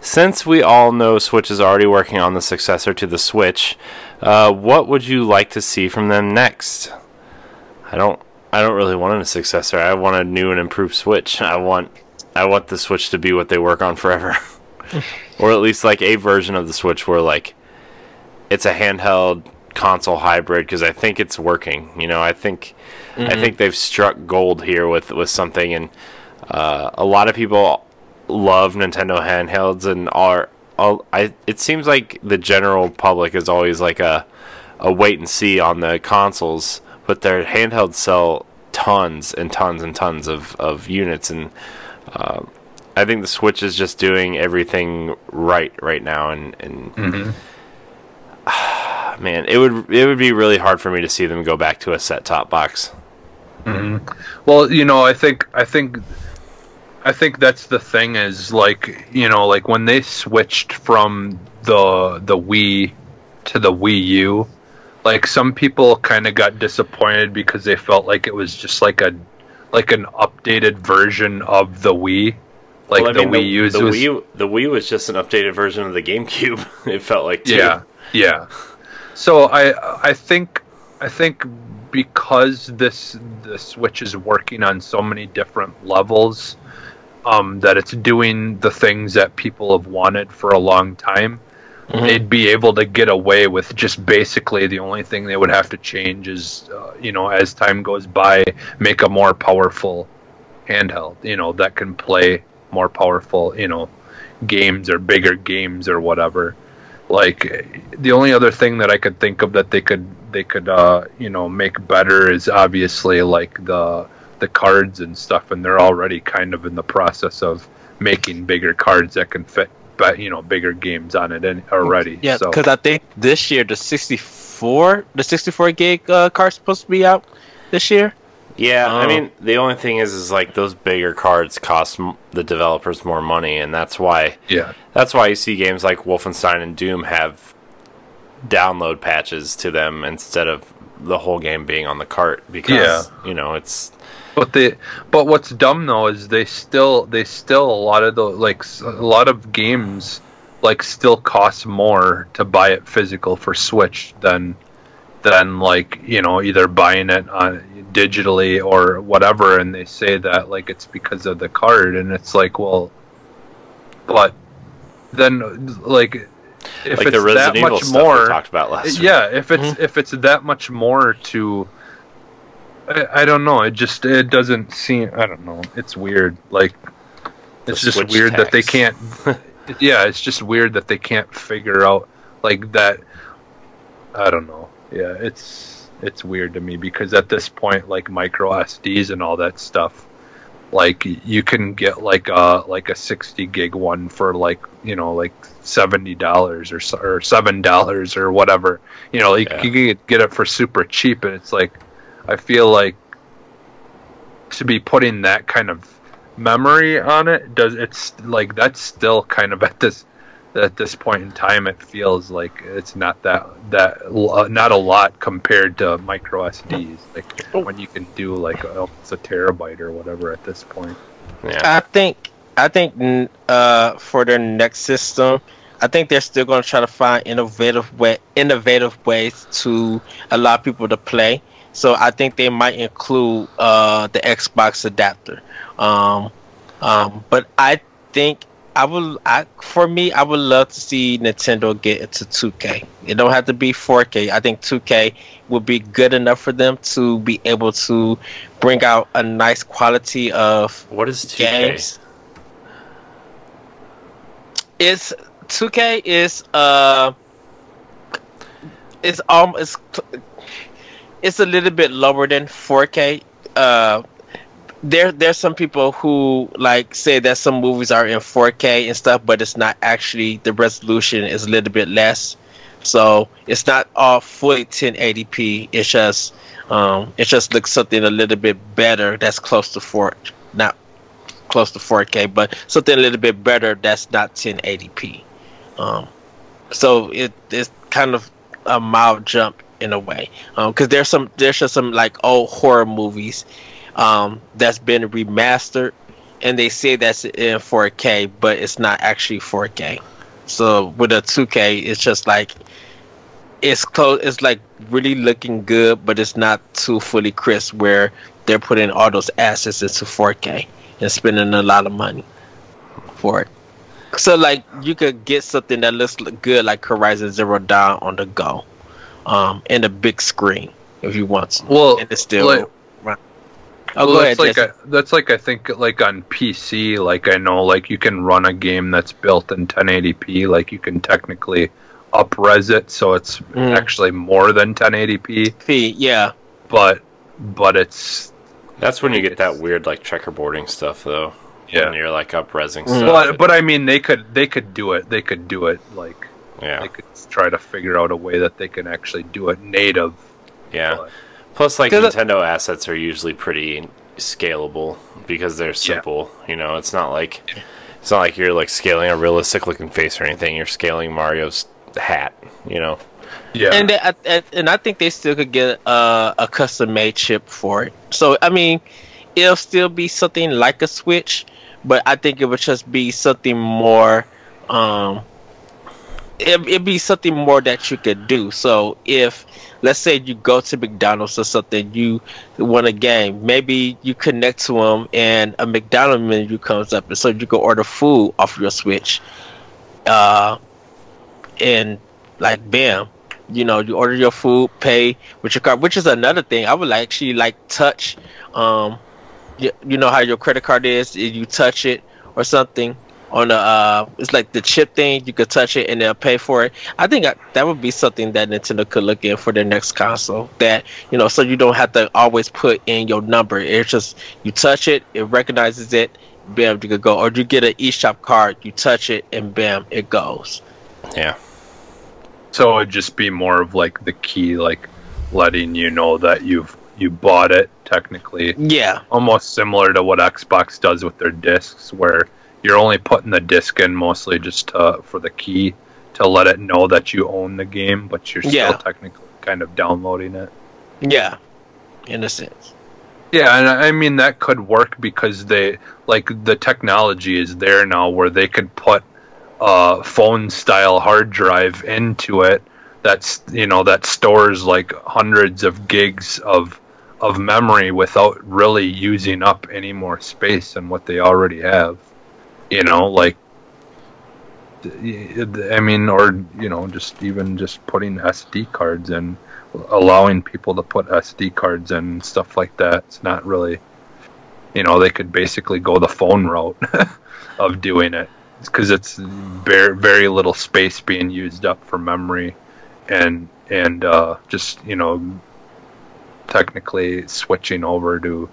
"Since we all know Switch is already working on the successor to the Switch, uh, what would you like to see from them next?" I don't. I don't really want a successor. I want a new and improved Switch. I want. I want the Switch to be what they work on forever, or at least like a version of the Switch where like it's a handheld console hybrid because I think it's working. You know, I think I think they've struck gold here with with something, and uh, a lot of people love Nintendo handhelds and are. All, I it seems like the general public is always like a a wait and see on the consoles, but their handhelds sell tons and tons and tons of, of units, and uh, I think the Switch is just doing everything right right now, and and man, it would it would be really hard for me to see them go back to a set top box. well you know i think i think i think that's the thing is like you know like when they switched from the the wii to the wii u like some people kind of got disappointed because they felt like it was just like a like an updated version of the wii like Well, the mean, wii u's the was Wii the Wii was just an updated version of the GameCube. it felt like too. Yeah, yeah. So I I think I think because this the Switch is working on so many different levels, um, that it's doing the things that people have wanted for a long time. Mhm. They'd be able to get away with just basically the only thing they would have to change is, uh, you know, as time goes by, make a more powerful handheld, you know, that can play more powerful, you know, games or bigger games or whatever like the only other thing that I could think of that they could they could uh you know make better is obviously like the the cards and stuff, and they're already kind of in the process of making bigger cards that can fit, but you know, bigger games on it in, already. Yeah, so because I think this year the 64, the 64 gig uh, card's supposed to be out this year. Yeah, I Oh. mean, the only thing is, is like those bigger cards cost m- the developers more money, and that's why yeah, that's why you see games like Wolfenstein and Doom have download patches to them instead of the whole game being on the cart because you know it's But they, but what's dumb though is they still, they still a lot of the like s- a lot of games like still cost more to buy it physical for Switch than than like you know either buying it on digitally or whatever. And they say that like it's because of the card, and it's like well, but then like if like it's the Resident that Evil much stuff more, talked about last week. yeah if it's mm-hmm. if it's that much more to I, I don't know. It just it doesn't seem i don't know. It's weird. Like The it's just weird that they can't yeah it's just weird that they can't figure out like that i don't know. Yeah it's it's weird to me because at this point like micro sds and all that stuff like you can get like a like a 60 gig one for like you know like 70 dollars or or seven dollars or whatever. You know like Yeah. you can get, get it for super cheap and it's like i feel like to be putting that kind of memory on it does it's like that's still kind of at this at this point in time it feels like it's not that that l- not a lot compared to micro sds like when you can do like almost a terabyte or whatever at this point yeah. I think I think uh, for their next system, I think they're still going to try to find innovative way innovative ways to allow people to play. So I think they might include uh, the Xbox adapter. Um, um, but I think I would I for me I would love to see Nintendo get into 2K. It don't have to be 4K. I think 2K would be good enough for them to be able to bring out a nice quality of What is 2K? games. It's 2K is uh it's um it's it's a little bit lower than 4K. Uh there there's some people who like say that some movies are in 4K and stuff, but it's not actually the resolution is a little bit less. So it's not all fully 1080p. It's just um, it just looks something a little bit better. That's close to four, not close to 4K, but something a little bit better. That's not 1080p. Um, so it is kind of a mild jump in a way because there's some there's just some like old horror movies um, that's been remastered and they say that's in 4K, but it's not actually 4K. So with a 2K, it's just like it's close. It's like really looking good, but it's not too fully crisp. Where they're putting all those assets into 4K and spending a lot of money for it. So like you could get something that looks good, like Horizon Zero Dawn on the go, um, in a big screen if you want to. Well, and it's still. like- run. Oh, well, go that's ahead. like Jesse. a, that's like I think like on PC, like I know like you can run a game that's built in 1080p, like you can technically upres it so it's Mm. actually more than 1080p, Fee, yeah. but but it's That's when you get that weird like checkerboarding stuff though. Yeah. When you're like upresing Mm. stuff. but but I mean they could they could do it. They could do it like yeah. they could try to figure out a way that they can actually do it native. Yeah. but- Plus, like 'Cause it- Nintendo assets are usually pretty scalable because they're simple. You know, it's not like it's not like you're like scaling a realistic looking face or anything. You're scaling Mario's hat. You know. Yeah. And they, I- I- and I think they still could get uh, a custom made chip for it. So I mean, it'll still be something like a Switch, but I think it would just be something more. Um, it, it'd be something more that you could do. So if let's say you go to McDonald's or something, you want a game, maybe you connect to them and a McDonald's menu comes up, and so you can order food off your Switch. Uh, and like bam, you know, you order your food, pay with your card, which is another thing. I would actually like touch, um, you, you know how your credit card is, you touch it or something on the uh, it's like the chip thing. You could touch it and they'll pay for it. I think I, that would be something that Nintendo could look in for their next console. That you know, so you don't have to always put in your number. It's just you touch it, it recognizes it, bam, you could go. Or you get an eShop card, you touch it, and bam, it goes. Yeah. So it'd just be more of like the key, like letting you know that you've you bought it technically. Yeah. Almost similar to what Xbox does with their discs, where you're only putting the disc in mostly just to, for the key to let it know that you own the game, but you're still Yeah. technically kind of downloading it. Yeah. In a sense. Yeah, and I mean that could work because they like the technology is there now where they could put uh, a phone style hard drive into it that's you know that stores like hundreds of gigs of of memory without really using up any more space than what they already have. You know, like I mean, or you know, just even just putting SD cards in, allowing people to put SD cards and stuff like that. It's not really, you know, they could basically go the phone route of doing it because it's very very little space being used up for memory, and and uh, just you know, technically switching over to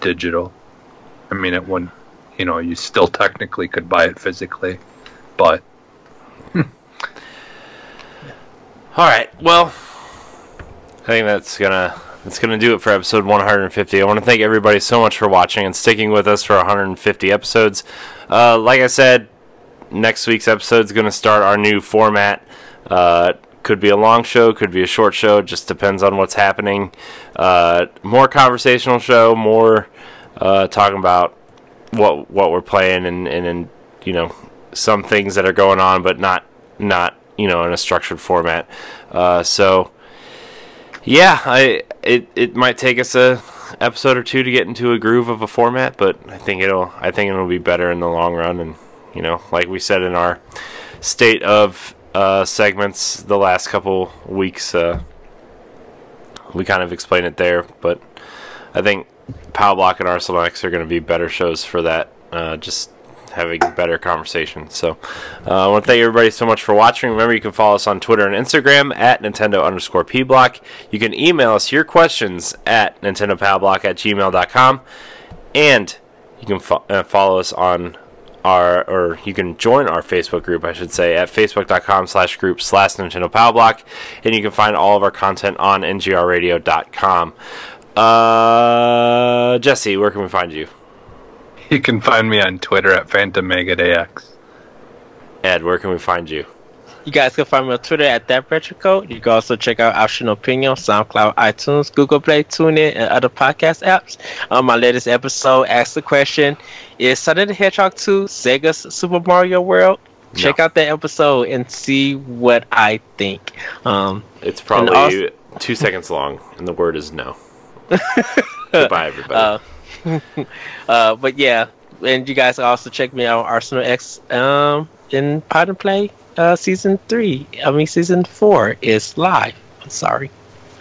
digital. I mean, it wouldn't, you know, you still technically could buy it physically, but All right. Well, I think that's gonna that's gonna do it for episode 150. I want to thank everybody so much for watching and sticking with us for 150 episodes. Uh, like I said, next week's episode is gonna start our new format. Uh, could be a long show, could be a short show. Just depends on what's happening. Uh, more conversational show, more uh, talking about what what we're playing and, and and you know some things that are going on, but not not you know in a structured format. Uh, so yeah, I it it might take us a episode or two to get into a groove of a format, but I think it'll I think it'll be better in the long run. And you know, like we said in our state of uh, segments the last couple weeks, uh, we kind of explained it there. But I think Power Block and Arsenal X are going to be better shows for that. Uh, just having better conversation. So uh, I want to thank everybody so much for watching. Remember, you can follow us on Twitter and Instagram at Nintendo underscore pblock. You can email us your questions at nintendopowblock at gmail.com. And you can fo- uh, follow us on our, or you can join our Facebook group, I should say, at facebook.com slash group slash Nintendo Powblock. And you can find all of our content on ngrradio.com. Uh, Jesse, where can we find you? you can find me on Twitter at PhantomMegaDAX. Ed, where can we find you? You guys can find me on Twitter at that retro code. You can also check out Optional Opinion, SoundCloud, iTunes, Google Play, TuneIn, and other podcast apps. On my latest episode, Ask the Question Is Sonic the Hedgehog 2 Sega's Super Mario World? Check out that episode and see what I think. Um, It's probably also- two seconds long, and the word is no. Goodbye, everybody. uh, uh, but yeah, and you guys can also check me out on Arsenal X um, in Pod and Play uh, season three. I mean, season four is live. I'm sorry.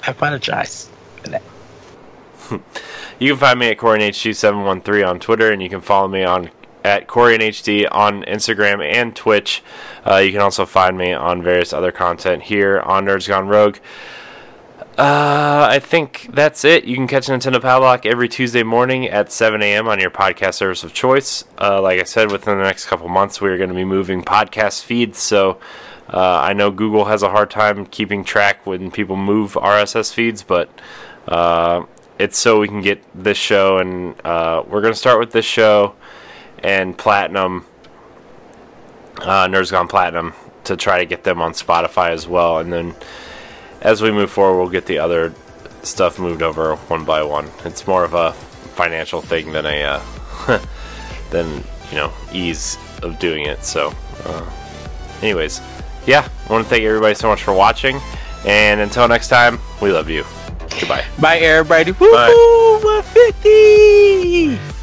I apologize for that. you can find me at CoreyNHD713 on Twitter, and you can follow me on at CoreyNHD on Instagram and Twitch. Uh, you can also find me on various other content here on Nerds Gone Rogue. Uh, I think that's it. You can catch Nintendo Powblock every Tuesday morning at 7 a.m. on your podcast service of choice. Uh, like I said, within the next couple months, we're going to be moving podcast feeds. So uh, I know Google has a hard time keeping track when people move RSS feeds, but uh, it's so we can get this show. And uh, we're going to start with this show and Platinum, uh, Nerds Gone Platinum, to try to get them on Spotify as well. And then as we move forward, we'll get the other stuff moved over one by one. It's more of a financial thing than a uh, than you know ease of doing it. So, uh, anyways, yeah, I want to thank everybody so much for watching, and until next time, we love you. Goodbye. Bye, everybody. Woo Bye. 150!